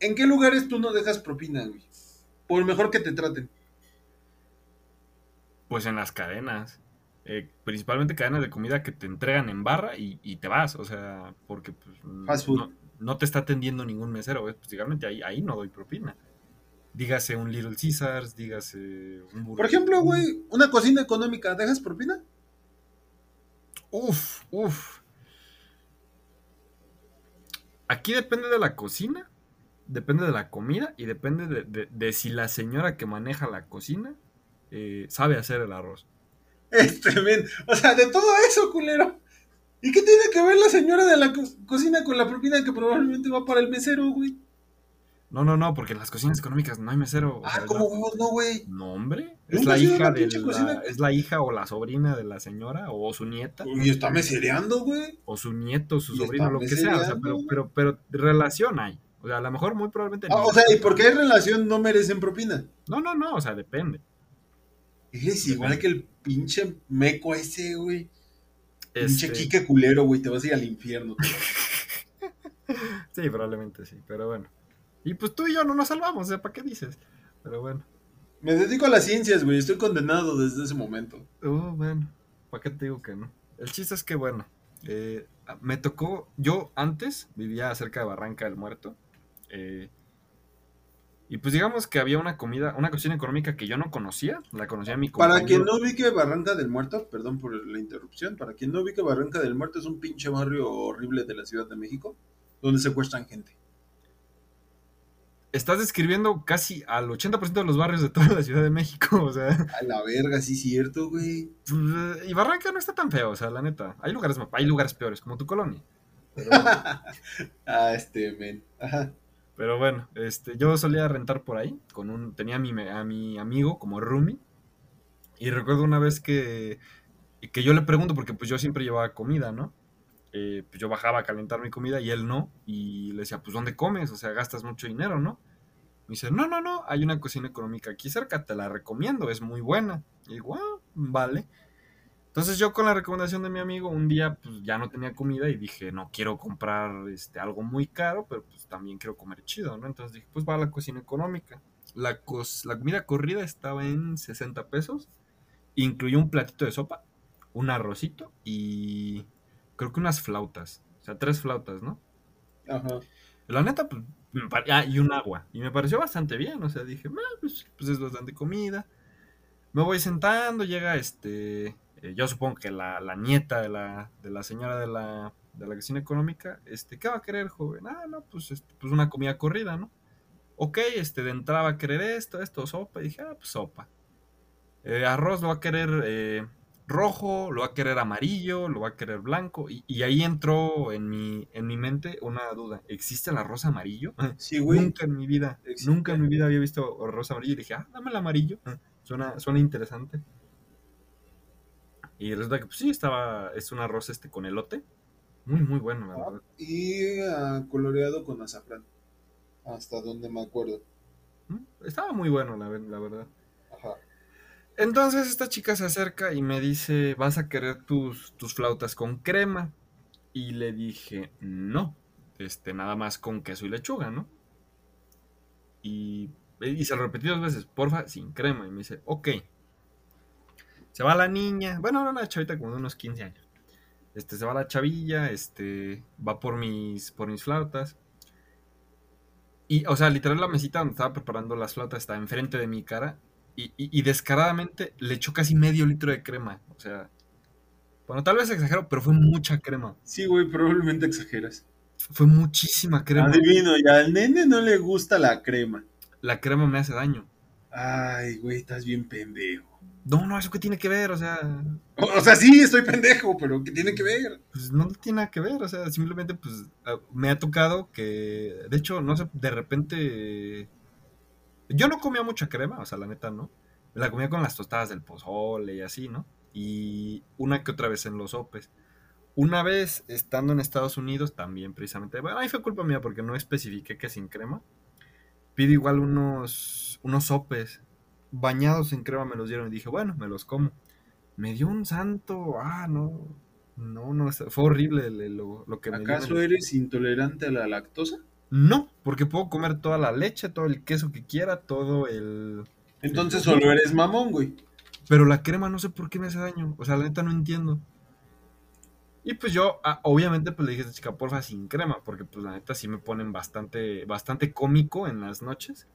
¿En qué lugares tú no dejas propina, güey? Por mejor que te traten. Pues en las cadenas. eh, principalmente cadenas de comida que te entregan en barra y, y te vas, o sea, porque pues, no, no, te está atendiendo ningún mesero, pues, principalmente ahí, ahí no doy propina. Dígase un Little Caesars, dígase un Por ejemplo, güey, una cocina económica, ¿dejas propina? Uf, uf. Aquí depende de la cocina, depende de la comida y depende de, si la señora que maneja la cocina eh, sabe hacer el arroz. Es tremendo. O sea, de todo eso, culero. ¿Y qué tiene que ver la señora de la co cocina con la propina que probablemente va para el mesero, güey? No, no, no, porque en las cocinas económicas no hay mesero. Ah, ¿cómo huevos no, güey? No, hombre. Es la hija de la, es la hija o la sobrina de la señora o su nieta. Y está mesereando, güey. O su nieto, su sobrino, lo que sea. O sea, pero, pero, pero relación hay. O sea, a lo mejor muy probablemente. Ah, o sea, ¿y por qué hay relación no merecen propina? No, no, no, o sea, depende. Es igual que el pinche meco ese, güey. Pinche este... Kike culero, güey, te vas a ir al infierno. sí, probablemente sí, pero bueno. Y pues tú y yo no nos salvamos, o sea, ¿para qué dices? Pero bueno. Me dedico a las ciencias, güey, estoy condenado desde ese momento. Oh, bueno, ¿para qué te digo que no? El chiste es que, bueno, eh, me tocó, yo antes vivía cerca de Barranca del Muerto, eh, y pues digamos que había una comida, una cocina económica que yo no conocía, la conocía mi compañero. Para quien no ubique Barranca del Muerto, perdón por la interrupción, para quien no ubique Barranca del Muerto es un pinche barrio horrible de la Ciudad de México, donde secuestran gente. Estás describiendo casi al 80% de los barrios de toda la Ciudad de México, o sea. A la verga, sí cierto, güey. Y Barranca no está tan feo, o sea, la neta. Hay lugares, hay lugares peores, como tu colonia. Pero... ah, este, men. Ajá. Pero bueno, este, yo solía rentar por ahí, con un, tenía a mi, a mi amigo como roomie, y recuerdo una vez que, que yo le pregunto, porque pues yo siempre llevaba comida, ¿no? Eh, pues yo bajaba a calentar mi comida y él no, y le decía, pues ¿dónde comes? O sea, gastas mucho dinero, ¿no? Me dice, no, no, no, hay una cocina económica aquí cerca, te la recomiendo, es muy buena. Y digo, ah, vale. Entonces yo con la recomendación de mi amigo, un día pues ya no tenía comida y dije, no quiero comprar este, algo muy caro, pero pues también quiero comer chido, ¿no? Entonces dije, pues va a la cocina económica. La, la comida corrida estaba en 60 pesos, incluyó un platito de sopa, un arrocito y creo que unas flautas, o sea, tres flautas, ¿no? Ajá. La neta, pues, ah, y un agua, y me pareció bastante bien, o sea, dije, ah, pues, pues es bastante comida. Me voy sentando, llega este eh, yo supongo que la, la nieta de la, de la señora de la, de la cocina económica, este, ¿qué va a querer, joven? Ah, no, pues, este, pues una comida corrida, ¿no? Ok, este, de entrada va a querer esto, esto, sopa. Y dije, ah, pues sopa. Eh, arroz lo va a querer eh, rojo, lo va a querer amarillo, lo va a querer blanco. Y, y, ahí entró en mi, en mi mente una duda. ¿Existe el arroz amarillo? Sí, güey. Nunca en mi vida, Existe. nunca en mi vida había visto arroz amarillo. Y dije, ah, dame el amarillo. Suena, suena interesante. Y resulta que pues sí, estaba, es un arroz este con elote. Muy, muy bueno, la verdad. Y uh, coloreado con azafrán. Hasta donde me acuerdo. Estaba muy bueno, la, la verdad. Entonces esta chica se acerca y me dice, ¿vas a querer tus, tus flautas con crema? Y le dije, no, este, nada más con queso y lechuga, ¿no? Y, se lo repetí dos veces, porfa, sin crema. Y me dice, ok. Se va la niña, bueno, era una chavita como de unos 15 años. Este, se va la chavilla, este, va por mis, por mis flautas. Y, o sea, literal la mesita donde estaba preparando las flautas está enfrente de mi cara. Y, y, y, descaradamente le echó casi medio litro de crema. O sea, bueno, tal vez exagero, pero fue mucha crema. Sí, güey, probablemente exageras. Fue muchísima crema. Adivino, ya al nene no le gusta la crema. La crema me hace daño. Ay, güey, estás bien pendejo. No, no, eso qué tiene que ver, o sea. O, sea, sí, estoy pendejo, pero ¿qué tiene que ver? Pues no tiene nada que ver, o sea, simplemente pues ah, me ha tocado que, de hecho, no sé, de repente, yo no comía mucha crema, o sea, la neta, ¿no? La comía con las tostadas del pozole y así, ¿no? Y una que otra vez en los sopes. Una vez, estando en Estados Unidos, también precisamente, bueno, ahí fue culpa mía porque no especifiqué que sin crema. Pido igual unos, unos sopes bañados en crema me los dieron y dije, bueno, me los como. Me dio un santo, ah, no, no, no, fue horrible lo, lo que me dio. ¿Acaso eres intolerante a la lactosa? No, porque puedo comer toda la leche, todo el queso que quiera, todo el... Entonces solo eres mamón, güey. Pero la crema no sé por qué me hace daño. O sea, la neta no entiendo. Y pues yo, ah, obviamente, pues le dije a esta chica, porfa, sin crema, porque pues la neta sí me ponen bastante, bastante cómico en las noches.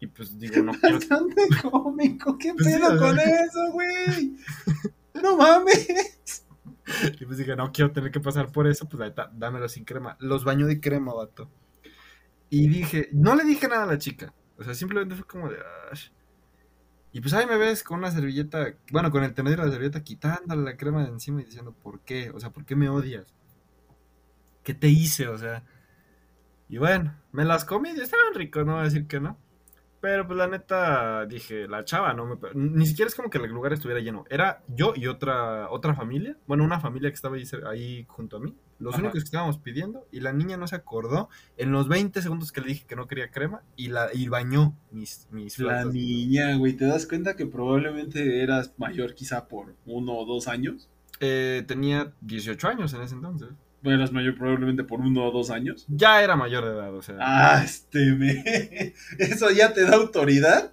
Y pues digo, no quiero. Bastante cómico. ¿Qué Pues pedo con eso, güey? No mames. Y pues dije, no quiero tener que pasar por eso, pues la neta, dámelo sin crema. Los baño de crema, vato. Y dije, no le dije nada a la chica. O sea, simplemente fue como de. "Ash". Y pues ahí me ves con una servilleta, bueno, con el tenedor de la servilleta quitándole la crema de encima y diciendo, ¿por qué? O sea, ¿por qué me odias? ¿Qué te hice? O sea. Y bueno, me las comí y estaban ricos, no voy a decir que no. Pero pues la neta dije, la chava no me... Ni siquiera es como que el lugar estuviera lleno. Era yo y otra, otra familia. Bueno, una familia que estaba ahí, ahí junto a mí. Los Ajá. únicos que estábamos pidiendo. Y la niña no se acordó en los 20 segundos que le dije que no quería crema. Y, la, y bañó mis, mis La niña, güey, ¿te das cuenta que probablemente eras mayor quizá por uno o dos años? Eh, tenía 18 años en ese entonces. Eras mayor probablemente por uno o dos años. Ya era mayor de edad, o sea. Ah, este me... ¿Eso ya te da autoridad?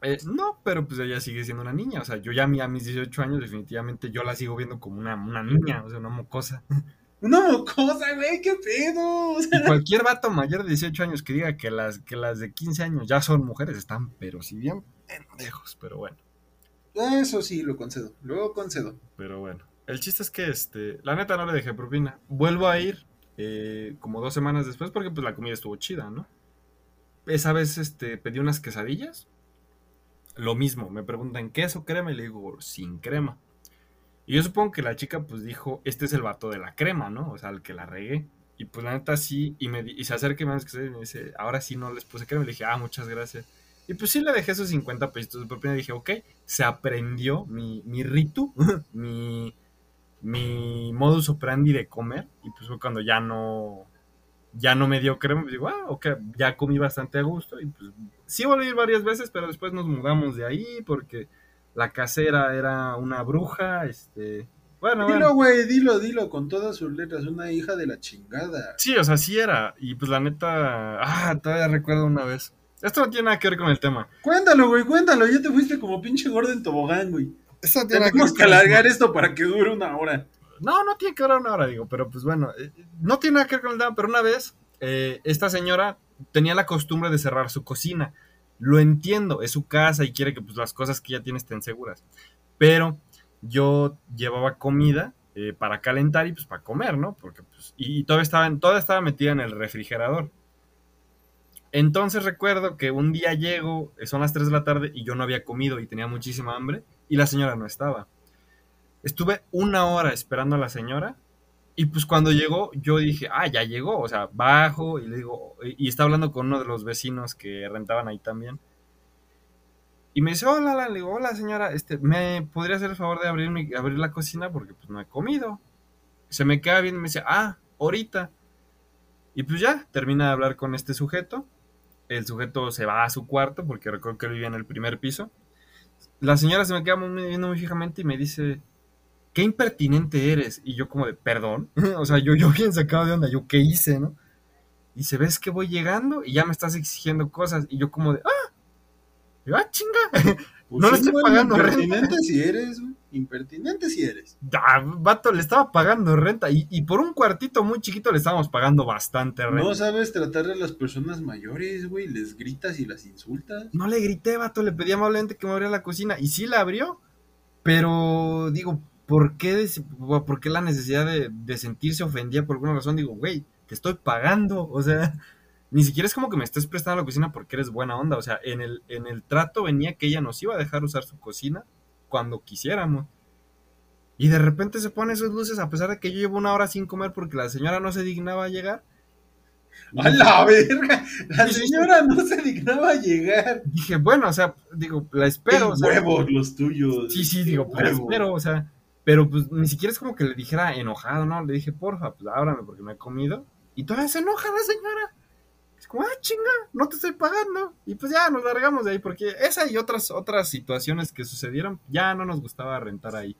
Eh, no, pero pues ella sigue siendo una niña. O sea, yo ya a mi- a mis 18 años definitivamente yo la sigo viendo como una, una niña, o sea, una mocosa. Una mocosa, güey, qué pedo. O sea, cualquier vato mayor de 18 años que diga que las, que las de 15 años ya son mujeres están, pero si bien pendejos, pero bueno. Eso sí, lo concedo, lo concedo. Pero bueno. El chiste es que, este, la neta no le dejé propina. Vuelvo a ir eh, como dos semanas después porque pues la comida estuvo chida, ¿no? Esa vez, este, pedí unas quesadillas. Lo mismo, me preguntan, ¿queso, crema? Y le digo, sin crema. Y yo supongo que la chica pues dijo, este es el vato de la crema, ¿no? O sea, el que la regué. Y pues la neta sí, y, me, y se acerca y me dice, ahora sí no les puse crema. Y le dije, ah, muchas gracias. Y pues sí le dejé esos 50 pesitos de propina. Y dije, ok, se aprendió mi, mi ritu, mi, mi modus operandi de comer. Y pues fue cuando ya no, ya no me dio crema. Pues digo, ah, ok, ya comí bastante a gusto. Y pues sí volví a ir varias veces, pero después nos mudamos de ahí porque la casera era una bruja. Este, bueno. Dilo, güey, dilo, dilo, con todas sus letras, una hija de la chingada. Sí, o sea, sí era. Y pues la neta, ah, todavía recuerdo una vez. Esto no tiene nada que ver con el tema. Cuéntalo, güey, cuéntalo, ya te fuiste como pinche gordo en tobogán, güey. Esto no Tenemos que alargar esto para que dure una hora. No, no tiene que ver una hora, digo, pero pues bueno, eh, no tiene nada que ver con el tema, pero una vez eh, esta señora tenía la costumbre de cerrar su cocina. Lo entiendo, es su casa y quiere que pues las cosas que ella tiene estén seguras. Pero yo llevaba comida eh, para calentar y pues para comer, ¿no? Porque pues, y, y todavía estaba, en- toda estaba metida en el refrigerador. Entonces recuerdo que un día llego, eh, son las 3 de la tarde y yo no había comido y tenía muchísima hambre y la señora no estaba. Estuve una hora esperando a la señora y pues cuando llegó yo dije, ah, ya llegó, o sea, bajo y le digo, y está hablando con uno de los vecinos que rentaban ahí también. Y me dice, hola, le digo, hola señora, este, ¿me podría hacer el favor de abrir, mi- abrir la cocina? Porque pues no he comido. Se me queda bien y me dice, ah, ahorita. Y pues ya, termina de hablar con este sujeto. El sujeto se va a su cuarto porque recuerdo que vivía en el primer piso. La señora se me queda muy- viendo muy fijamente y me dice, qué impertinente eres. Y yo como de, perdón. o sea, yo, yo bien sacado de onda, yo qué hice, ¿no? Y se ves que voy llegando y ya me estás exigiendo cosas. Y yo como de, ah, yo, ah, chinga. Pues No le estoy güey, pagando Impertinente si eres, güey. Impertinente si eres. Ah, vato, le estaba pagando renta. Y, y por un cuartito muy chiquito le estábamos pagando bastante renta. No sabes tratar a las personas mayores, güey. Les gritas y las insultas. No le grité, vato, le pedí amablemente que me abriera la cocina. Y sí la abrió, pero digo, ¿por qué, por qué la necesidad de, de sentirse ofendida por alguna razón? Digo, güey, te estoy pagando. O sea, ni siquiera es como que me estés prestando la cocina porque eres buena onda. O sea, en el, en el trato venía que ella nos iba a dejar usar su cocina cuando quisiéramos. Y de repente se ponen sus luces a pesar de que yo llevo una hora sin comer porque la señora no se dignaba a llegar. ¡A la verga! La señora no se dignaba a llegar. Dije, bueno, o sea, digo, la espero. O sea, huevos los tuyos. Sí, sí, digo, pues huevos. espero, o sea, pero pues ni siquiera es como que le dijera enojado, ¿no? Le dije, porfa, pues ábrame porque me he comido. Y todavía se enoja la señora. Como, ah, chinga, no te estoy pagando. Y pues ya nos largamos de ahí porque esa y otras, otras situaciones que sucedieron, ya no nos gustaba rentar ahí.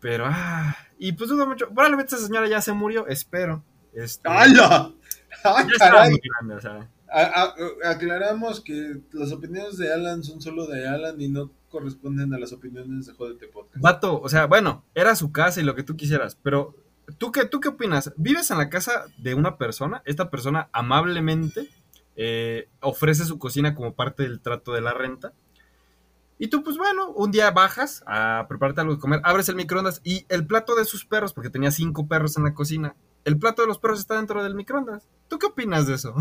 Pero, ah, y pues dudo mucho. Probablemente esa señora ya se murió, espero. Este, ¡Hala! ¡Ah, ya estaba caray! muy grande, o sea. aclaramos que las opiniones de Alan son solo de Alan y no corresponden a las opiniones de Jodete Podcast. Vato, o sea, bueno, era su casa y lo que tú quisieras, pero ¿tú qué, tú qué opinas? ¿Vives en la casa de una persona? Esta persona amablemente eh, ofrece su cocina como parte del trato de la renta. Y tú, pues bueno, un día bajas a prepararte algo de comer, abres el microondas y el plato de sus perros, porque tenía cinco perros en la cocina, el plato de los perros está dentro del microondas. ¿Tú qué opinas de eso?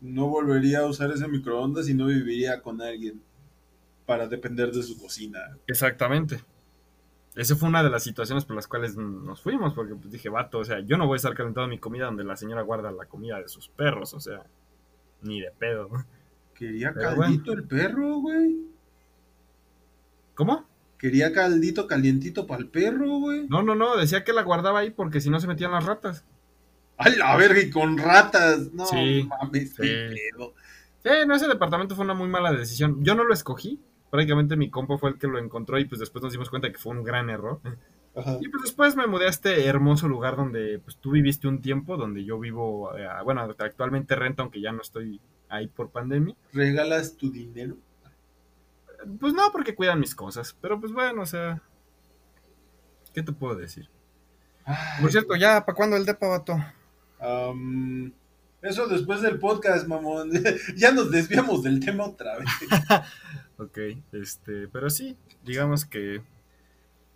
No volvería a usar ese microondas y no viviría con alguien para depender de su cocina. Exactamente. Esa fue una de las situaciones por las cuales nos fuimos, porque pues, dije, vato, o sea, yo no voy a estar calentando mi comida donde la señora guarda la comida de sus perros, o sea, ni de pedo. Quería caldito el perro, güey. ¿Cómo? Quería caldito calientito para el perro, güey. No, no, no, decía que la guardaba ahí porque si no se metían las ratas. ¡Ay, la verga! Y con ratas. No mames, sí. pedo. Sí, no, ese departamento fue una muy mala decisión. Yo no lo escogí. Prácticamente mi compa fue el que lo encontró y pues después nos dimos cuenta que fue un gran error. Y pues después me mudé a este hermoso lugar donde pues tú viviste un tiempo, donde yo vivo, eh, bueno, actualmente rento, aunque ya no estoy ahí por pandemia. ¿Regalas tu dinero? Pues no, porque cuidan mis cosas. Pero pues bueno, o sea. ¿Qué te puedo decir? Por cierto, ya, ¿para cuándo el depa, vato? eso después del podcast, mamón. ya nos desviamos del tema otra vez. ok, este, pero sí, digamos que.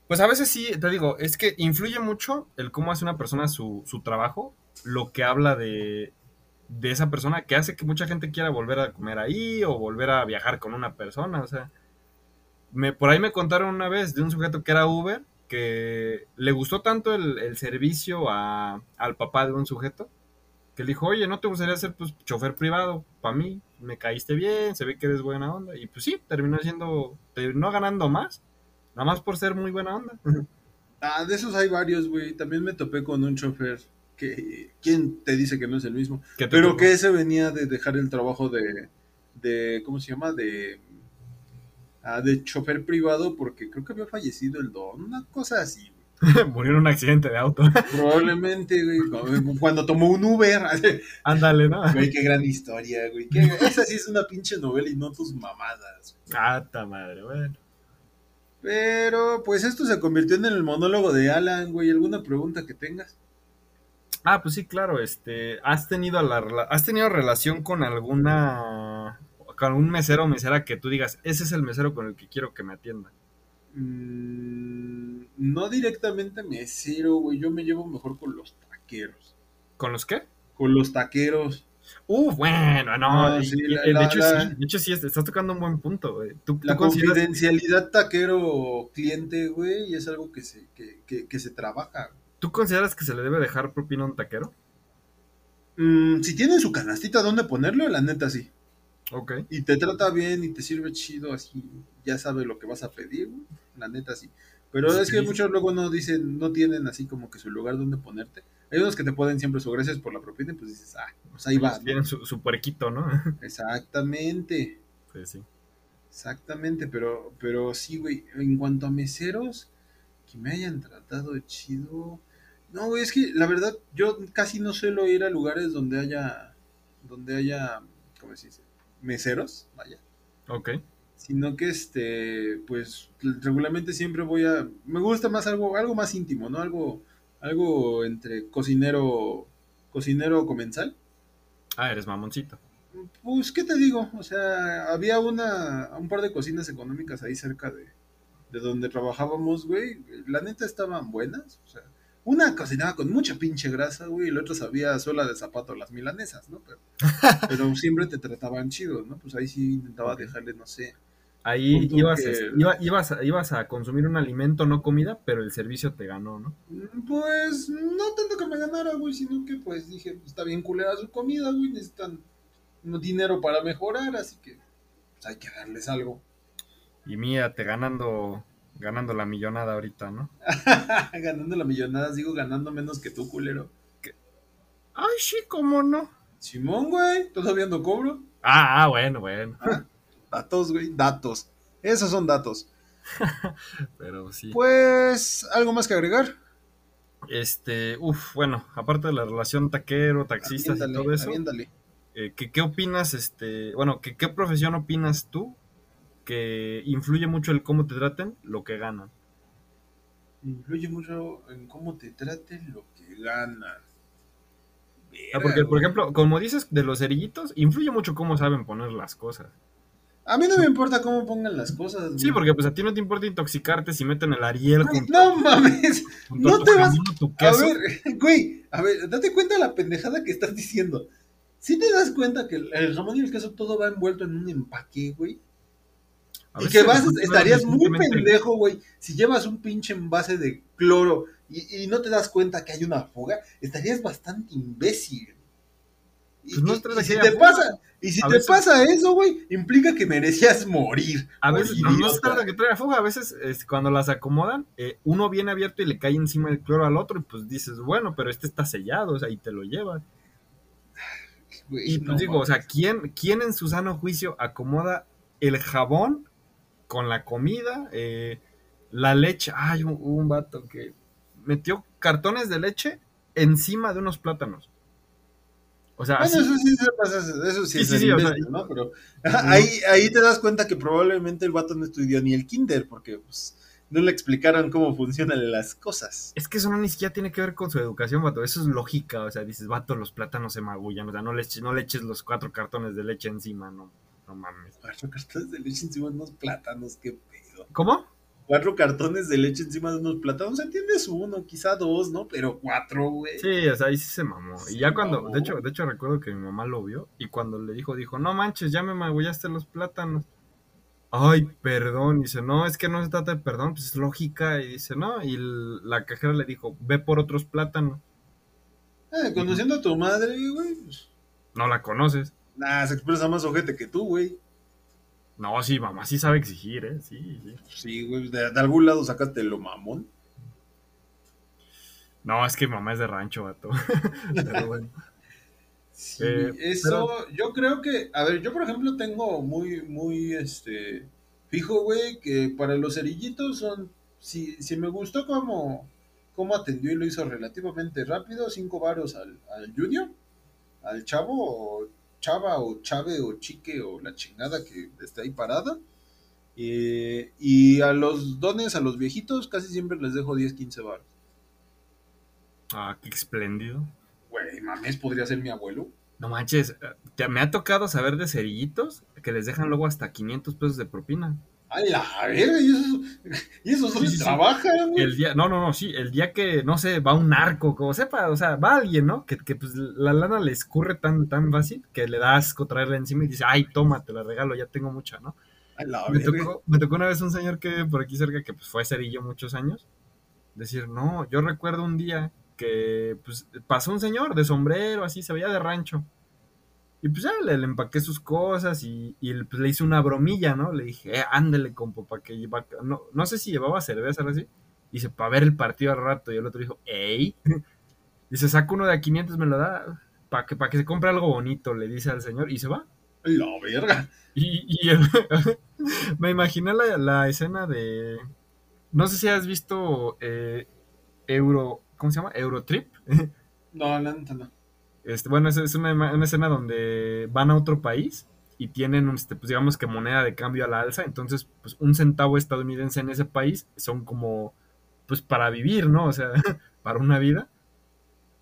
Pues a veces sí, te digo, es que influye mucho el cómo hace una persona su, su trabajo, lo que habla de, de esa persona que hace que mucha gente quiera volver a comer ahí o volver a viajar con una persona. O sea, me, por ahí me contaron una vez de un sujeto que era Uber, que le gustó tanto el, servicio al papá de un sujeto, que le dijo, oye, ¿no te gustaría ser pues chofer privado? Para mí, me caíste bien, se ve que eres buena onda. Y pues sí, terminó siendo, terminó ganando más, nada más por ser muy buena onda. Ah, de esos hay varios, güey. También me topé con un chofer que, ¿quién te dice que no es el mismo? Pero que ese venía de dejar el trabajo de, de ¿cómo se llama? De Ah, de chofer privado porque creo que había fallecido el don, una cosa así. Murió en un accidente de auto. Probablemente, güey, cuando tomó un Uber. Ándale, ¿no? Güey, qué gran historia, güey. esa sí es una pinche novela y no tus mamadas. Ah, ta madre, bueno. Pero, pues esto se convirtió en el monólogo de Alan, güey. ¿Alguna pregunta que tengas? Ah, pues sí, claro, este, ¿has tenido la, has tenido relación con alguna con un mesero o mesera que tú digas, ese es el mesero con el que quiero que me atienda? Mm, no directamente mesero, güey. Yo me llevo mejor con los taqueros. ¿Con los qué? Con los taqueros. Uh, bueno, no. de, hecho, sí, de hecho, sí, estás tocando un buen punto, güey. la confidencialidad taquero-cliente, güey, es algo que se, que, se trabaja. ¿Tú consideras que se le debe dejar propina a un taquero? Mm, si tiene su canastita donde ponerlo, la neta sí. Ok. Y te trata bien y te sirve chido, así, ya sabe lo que vas a pedir, la neta sí. Pero es que muchos luego no dicen, no tienen así como que su lugar donde ponerte. Hay unos que te pueden siempre su gracias por la propina y pues dices, ah, pues ahí va. Tienen su, su, puerquito, ¿no? Exactamente. Pues sí. Exactamente, pero, pero sí, güey, en cuanto a meseros, que me hayan tratado chido. No, güey, es que la verdad, yo casi no suelo ir a lugares donde haya, donde haya, ¿cómo se dice? Meseros, vaya. Ok. Sino que este, pues regularmente siempre voy a. Me gusta más algo, algo más íntimo, ¿no? Algo, algo entre cocinero, cocinero comensal. Ah, eres mamoncito. Pues, ¿qué te digo? O sea, había una, un par de cocinas económicas ahí cerca de, de donde trabajábamos, güey. La neta estaban buenas. O sea, una cocinaba con mucha pinche grasa, güey, y la otra sabía sola de zapato las milanesas, ¿no? Pero, pero siempre te trataban chido, ¿no? Pues ahí sí intentaba dejarle, no sé. Ahí ibas, ibas, ibas, a consumir un alimento, no comida, pero el servicio te ganó, ¿no? Mm, pues no tanto que me ganara, güey, sino que pues dije, está bien culera su comida, güey, necesitan dinero para mejorar, así que pues, hay que darles algo. Y mírate ganando ganando la millonada ahorita, ¿no? ganando la millonada, sigo ganando menos que tú, culero. Ay, sí, cómo no. Simón, güey, todavía no cobro. Ah, ah bueno, bueno. Ah, datos, güey, datos. Esos son datos. Pero sí. Pues, ¿algo más que agregar? Este, uff, bueno, aparte de la relación taquero, taxistas y todo eso. eh, ¿qué, qué opinas, este, bueno, ¿qué, qué profesión opinas tú que influye mucho el cómo te traten lo que ganan? Influye mucho en cómo te traten lo que ganas. Ah, porque, por ejemplo, como dices de los cerillitos, influye mucho cómo saben poner las cosas. A mí no me importa cómo pongan las cosas. Sí, porque pues a ti no te importa intoxicarte si meten el Ariel Güey, no mames. junto No a tu te vas. jamón o tu A ver, güey, a ver, date cuenta de la pendejada que estás diciendo. Si te das cuenta que el, el jamón y el queso todo va envuelto en un empaque, güey? A Y que vas, estarías muy pendejo, güey. Si llevas un pinche envase de cloro y, y no te das cuenta que hay una fuga, estarías bastante imbécil. Y, Pues no y- si te fuga. pasa, y si A te veces- pasa eso, güey, implica que merecías morir. A veces no, no se trata que traiga fuga, a veces este, cuando las acomodan, eh, uno viene abierto y le cae encima el cloro al otro y pues dices, bueno, pero este está sellado, o sea, y te lo llevas. Güey, Y pues no digo, o sea. ¿quién, ¿quién en su sano juicio acomoda el jabón con la comida, eh, la leche? Ay, hubo un, vato que metió cartones de leche encima de unos plátanos. O sea, Bueno, así- eso sí se pasa, eso sí, Sí, es sí, sea, ¿no? Pero ahí, ahí te das cuenta que probablemente el vato no estudió ni el kinder, porque pues, no le explicaron cómo funcionan las cosas. Es que eso no ni siquiera tiene que ver con su educación, vato. Eso es lógica. O sea, dices, vato, los plátanos se magullan. O sea, no le, eches, no le eches los cuatro cartones de leche encima, no, no mames. Cuatro cartones de leche encima de unos plátanos, qué pedo. ¿Cómo? Cuatro cartones de leche encima de unos plátanos, entiendes uno, quizá dos, ¿no? Pero cuatro, güey. Sí, o sea, ahí sí se mamó. Y ya cuando, mamó. de hecho, de hecho recuerdo que mi mamá lo vio y cuando le dijo, dijo, no manches, ya me magullaste los plátanos. Ay, perdón. Dice, no, es que no se trata de perdón, pues es lógica. Y dice, no. Y la cajera le dijo, ve por otros plátanos. Eh, conociendo a tu madre, güey, pues, No la conoces. Nada, se expresa más ojete que tú, güey. No, sí, mamá sí sabe exigir, ¿eh? Sí, sí. Sí, güey, de, de algún lado sacaste lo mamón. No, es que mamá es de rancho, vato. Pero bueno. Sí, Eh, eso, yo creo que, a ver, yo por ejemplo tengo muy, muy, este, fijo, güey, que para los cerillitos son, si, si me gustó cómo, cómo atendió y lo hizo relativamente rápido, cinco varos al, al junior, al chavo, o chava, o chave, o chique, o la chingada que está ahí parada. Eh, y a los dones, a los viejitos, casi siempre les dejo 10, 15 varos. Ah, qué espléndido. Güey, mames, podría ser mi abuelo. No manches, te- me ha tocado saber de cerillitos que les dejan luego hasta 500 pesos de propina. A la verga, y esos, y esos Sí, sí, sí. trabajan, güey. El día, no, no, no, sí, el día que, no sé, va un narco, como sepa, o sea, va alguien, ¿no? Que, que pues la lana le escurre tan, tan fácil que le da asco traerla encima y dice, ay, toma, te la regalo, ya tengo mucha, ¿no? A la Me verga. tocó, me tocó una vez un señor que por aquí cerca, que pues fue cerillo muchos años, decir, no, yo recuerdo un día que pues pasó un señor de sombrero, así, se veía de rancho. Y pues ya le, le empaqué sus cosas y, y pues, le hice una bromilla, ¿no? Le dije, eh, ándele, compo, para que lleva... No, no sé si llevaba cerveza o algo así. Dice, para ver el partido al rato. Y el otro dijo, ey. Dice, saca uno de a 500, me lo da. Para que, para que se compre algo bonito, le dice al señor. Y se va. La verga. Y, y el- me imaginé la, la escena de. No sé si has visto eh, Euro. ¿Cómo se llama? Eurotrip. No, neta no. Este, bueno, es, una, escena donde van a otro país y tienen, este, pues digamos que moneda de cambio a la alza. Entonces, pues un centavo estadounidense en ese país son como, pues para vivir, ¿no? O sea, para una vida.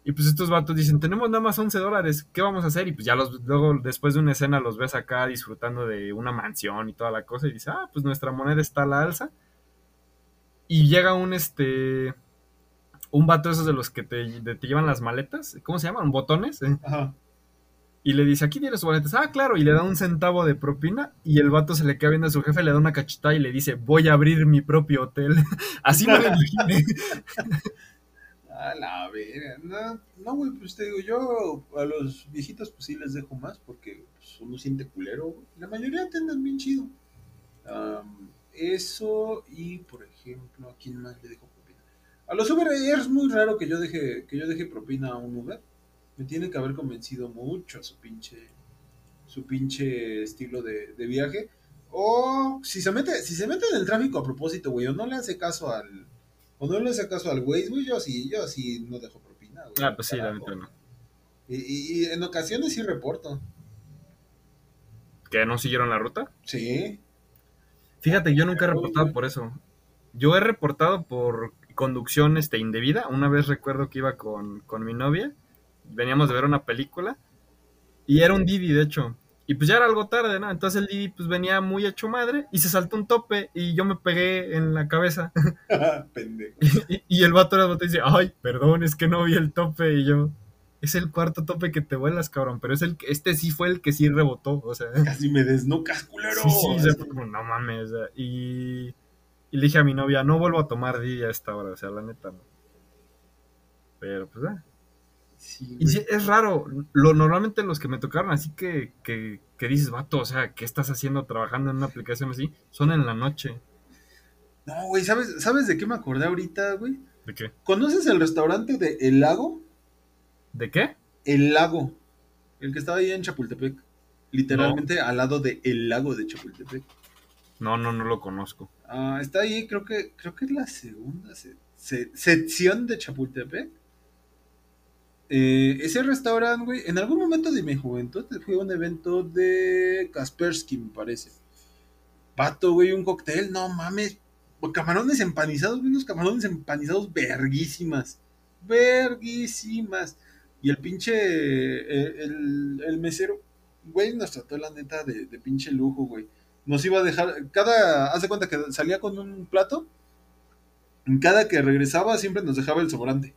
Y pues estos vatos dicen, tenemos nada más 11 dólares, ¿qué vamos a hacer? Y pues ya luego después de una escena los ves acá disfrutando de una mansión y toda la cosa y dices, ah, pues nuestra moneda está a la alza. Y llega un, este, un vato esos de los que te, de- te llevan las maletas, ¿cómo se llaman? ¿Botones? Eh, Ajá. Y le dice, aquí tienes sus maletas. Ah, claro, y le da un centavo de propina y el vato se le queda viendo a su jefe, le da una cachetada y le dice, voy a abrir mi propio hotel. Así me lo imaginé. A la verga. No, no, güey, pues te digo, yo a los viejitos pues sí les dejo más porque pues, uno siente culero. La mayoría atienden bien chido. Am, eso y, por ejemplo, ¿a quién más le dejo? A los Uber es muy raro que yo deje que yo deje propina a un Uber. Me tiene que haber convencido mucho su pinche su pinche estilo de, de viaje. O si se mete, si se mete en el tráfico a propósito, güey, o no le hace caso al, o no le hace caso al Waze, güey, yo sí, yo sí no dejo propina, güey. Ah, pues sí, la neta no. Y, y- y en ocasiones sí reporto. que no siguieron la ruta. Sí. Fíjate, yo nunca he reportado por eso. Yo he reportado por conducción este, indebida. Una vez recuerdo que iba con, con mi novia. Veníamos de ver una película. Y era un Didi, de hecho. Y pues ya era algo tarde, ¿no? Entonces el Didi pues venía muy hecho madre y se saltó un tope y yo me pegué en la cabeza. Pendejo. y, y el vato de dice, ay, perdón, es que no vi el tope. Y yo, es el cuarto tope que te vuelas, cabrón. Pero es el que- este sí fue el que sí rebotó, o sea. Casi me desnucas, culero. Sí, sí, o sea, fue como, no mames. o sea, y, y le dije a mi novia, no vuelvo a tomar Didi a esta hora, o sea, la neta no. Pero pues, ah. Sí, Y sí, es raro. Lo, normalmente los que me tocaron así que, que, que dices, vato, o sea, ¿qué estás haciendo trabajando en una aplicación así? Son en la noche. No, güey, ¿sabes, ¿sabes de qué me acordé ahorita, güey? ¿De qué? ¿Conoces el restaurante de El Lago? ¿De qué? El Lago. El que estaba ahí en Chapultepec. Literalmente al lado de El Lago de Chapultepec. No, no, no lo conozco. Ah, está ahí, creo que, creo que es la segunda se- se- sección de Chapultepec. Eh, ese restaurante, güey, en algún momento de mi juventud fue un evento de Kaspersky, me parece. Pato, güey, un cóctel, no mames. Camarones empanizados, güey, unos camarones empanizados verguísimas. Verguísimas. Y el pinche, eh, el, el mesero, güey, nos trató la neta de, de pinche lujo, güey nos iba a dejar, cada, haz de cuenta que salía con un plato, en cada que regresaba siempre nos dejaba el sobrante.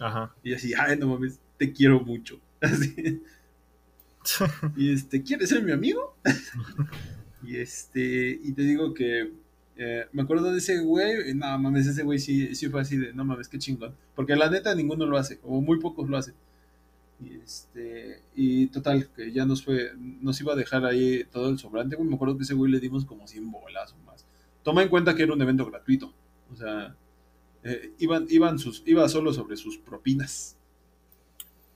Ajá. Y así, ay, no mames, te quiero mucho. Así. Y este, ¿quieres ser mi amigo? y este, y te digo que eh, me acuerdo de ese güey, y no mames, ese güey sí, sí fue así de, no mames, qué chingón. Porque la neta ninguno lo hace, o muy pocos lo hacen. Y este, y total, que ya nos fue, nos iba a dejar ahí todo el sobrante, güey. Me acuerdo que ese güey le dimos como 100 bolas o más. Toma en cuenta que era un evento gratuito. O sea, eh, iban, iban sus, iba solo sobre sus propinas.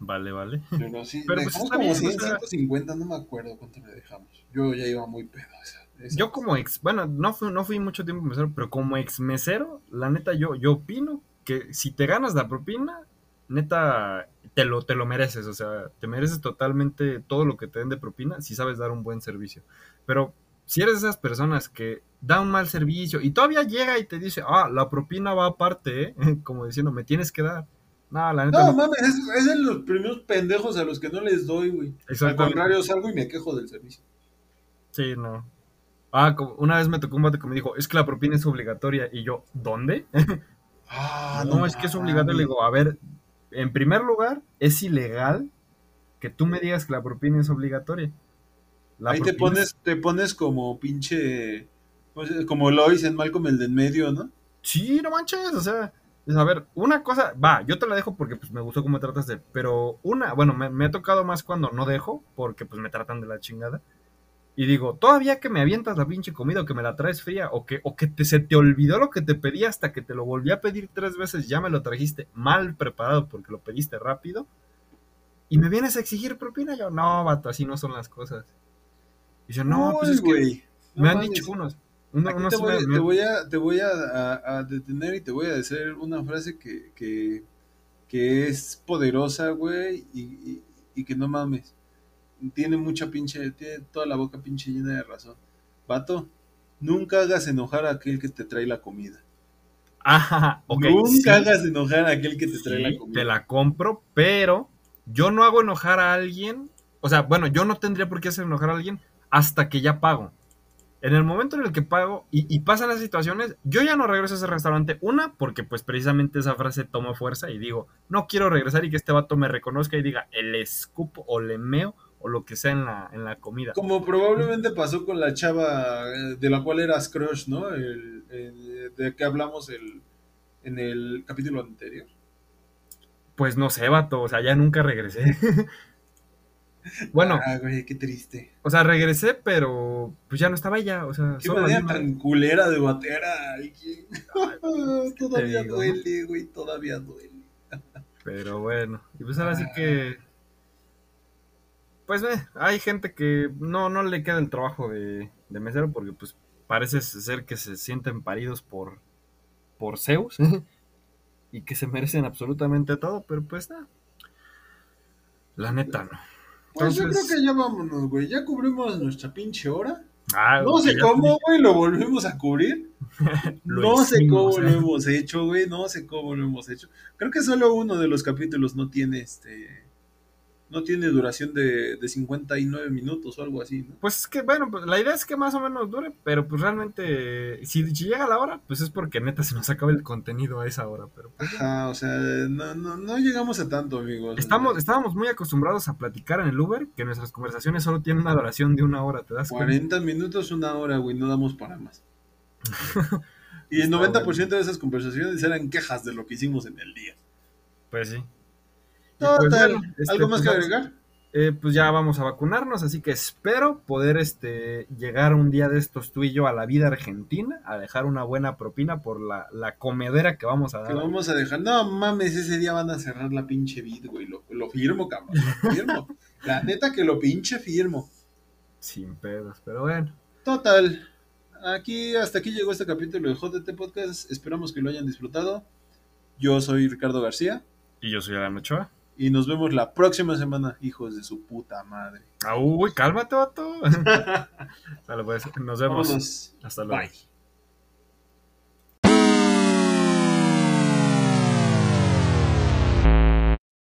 Vale, vale. Pero sí, Pero, pues, dejamos como bien, 100, o sea- 150, no me acuerdo cuánto le dejamos. Yo ya iba muy pedo. esa- esa Yo como ex, bueno, no fui, no fui mucho tiempo mesero, pero como ex mesero, la neta, yo, yo opino que si te ganas la propina, neta, te lo, te lo mereces, o sea, te mereces totalmente todo lo que te den de propina si sabes dar un buen servicio. Pero si eres de esas personas que da un mal servicio y todavía llega y te dice, ah, la propina va aparte, ¿eh? como diciendo, me tienes que dar. No, la neta, No, no. mames, es, es de los primeros pendejos a los que no les doy, güey. Al contrario, salgo y me quejo del servicio. Sí, no. Ah, como- una vez me tocó un vato que me dijo, es que la propina es obligatoria. Y yo, ¿dónde? Ah, no, es que es obligatorio. Le digo, a ver, en primer lugar, es ilegal que tú me digas que la propina es obligatoria. La Ahí te pones, te pones como pinche. pues, Como Lois en Malcolm el de en medio, ¿no? Sí, no manches, o sea, a ver, una cosa, va, yo te la dejo porque pues me gustó cómo me trataste, pero una, bueno, me, me ha tocado más cuando no dejo, porque pues me tratan de la chingada. Y digo, todavía que me avientas la pinche comida o que me la traes fría o que, o que te, se te olvidó lo que te pedí hasta que te lo volví a pedir tres veces, ya me lo trajiste mal preparado porque lo pediste rápido. Y me vienes a exigir propina, yo, no, vato, así no son las cosas. Y yo, no, pues es que. No me han dicho unos. te, voy, me- te me- voy a, te voy a, a- a detener y te voy a decir una frase que, que, que es poderosa, güey, y, y- y que no mames. Tiene mucha pinche, tiene toda la boca pinche llena de razón. Vato, nunca hagas enojar a aquel que te trae la comida. Ajá, ok, nunca sí. hagas enojar a aquel que te trae la comida. te la compro, pero yo no hago enojar a alguien. O sea, bueno, yo no tendría por qué hacer enojar a alguien hasta que ya pago. En el momento en el que pago y, y pasan las situaciones, yo ya no regreso a ese restaurante. Una, porque pues precisamente esa frase toma fuerza y digo, no quiero regresar y que este vato me reconozca y diga, el escupo o le meo o lo que sea en la, en la comida. Como probablemente pasó con la chava eh, de la cual eras crush, ¿no? El, el- de que hablamos el, en el capítulo anterior. Pues no sé, vato, o sea, ya nunca regresé. bueno, Ah, güey, qué triste. o sea, regresé, pero pues ya no estaba ella, o sea, Qué solo manera misma- tan culera de batear a alguien. todavía duele, güey, todavía duele. Pero bueno, y pues ahora sí Ah. que. Pues ve, hay gente que no, no le queda el trabajo de, de mesero porque pues parece ser que se sienten paridos por, por Zeus y que se merecen absolutamente todo, pero pues nada. La neta no. Pues yo creo que ya vámonos, güey. Ya cubrimos nuestra pinche hora. Ah, no sé cómo, güey, lo volvimos a cubrir. No sé hicimos, cómo ¿eh? lo hemos hecho, güey. No sé cómo lo hemos hecho. Creo que solo uno de los capítulos no tiene este. No tiene duración de, de 59 minutos o algo así, ¿no? Pues es que, bueno, pues la idea es que más o menos dure, pero pues realmente, si, si llega la hora, pues es porque neta se nos acaba el contenido a esa hora. Pero pues, Ajá, o sea, no, no, no llegamos a tanto, amigos. estamos, estábamos muy acostumbrados a platicar en el Uber, que nuestras conversaciones solo tienen una duración de una hora, ¿te das cuenta? 40 minutos, una hora, güey, no damos para más. y el Está 90% de esas conversaciones eran quejas de lo que hicimos en el día. Pues sí. Pues, Total. bueno, este, ¿Algo más pues, que vamos- agregar? eh, pues ya vamos a vacunarnos, así que espero poder este, llegar un día de estos tú y yo a la vida argentina, a dejar una buena propina por la, la comedera que vamos a Que dar. vamos a dejar. No mames, ese día van a cerrar la pinche vid, güey. Lo, lo firmo, cabrón. Lo firmo. la neta que lo pinche firmo. Sin pedos, pero bueno. Total. Aquí, hasta aquí llegó este capítulo de JT Podcast. Esperamos que lo hayan disfrutado. Yo soy Ricardo García. Y yo soy Alan Ochoa. Y nos vemos la próxima semana, hijos de su puta madre. Ah, uy, cálmate, vato. Pues, nos vemos. Vámonos. Hasta luego. Bye.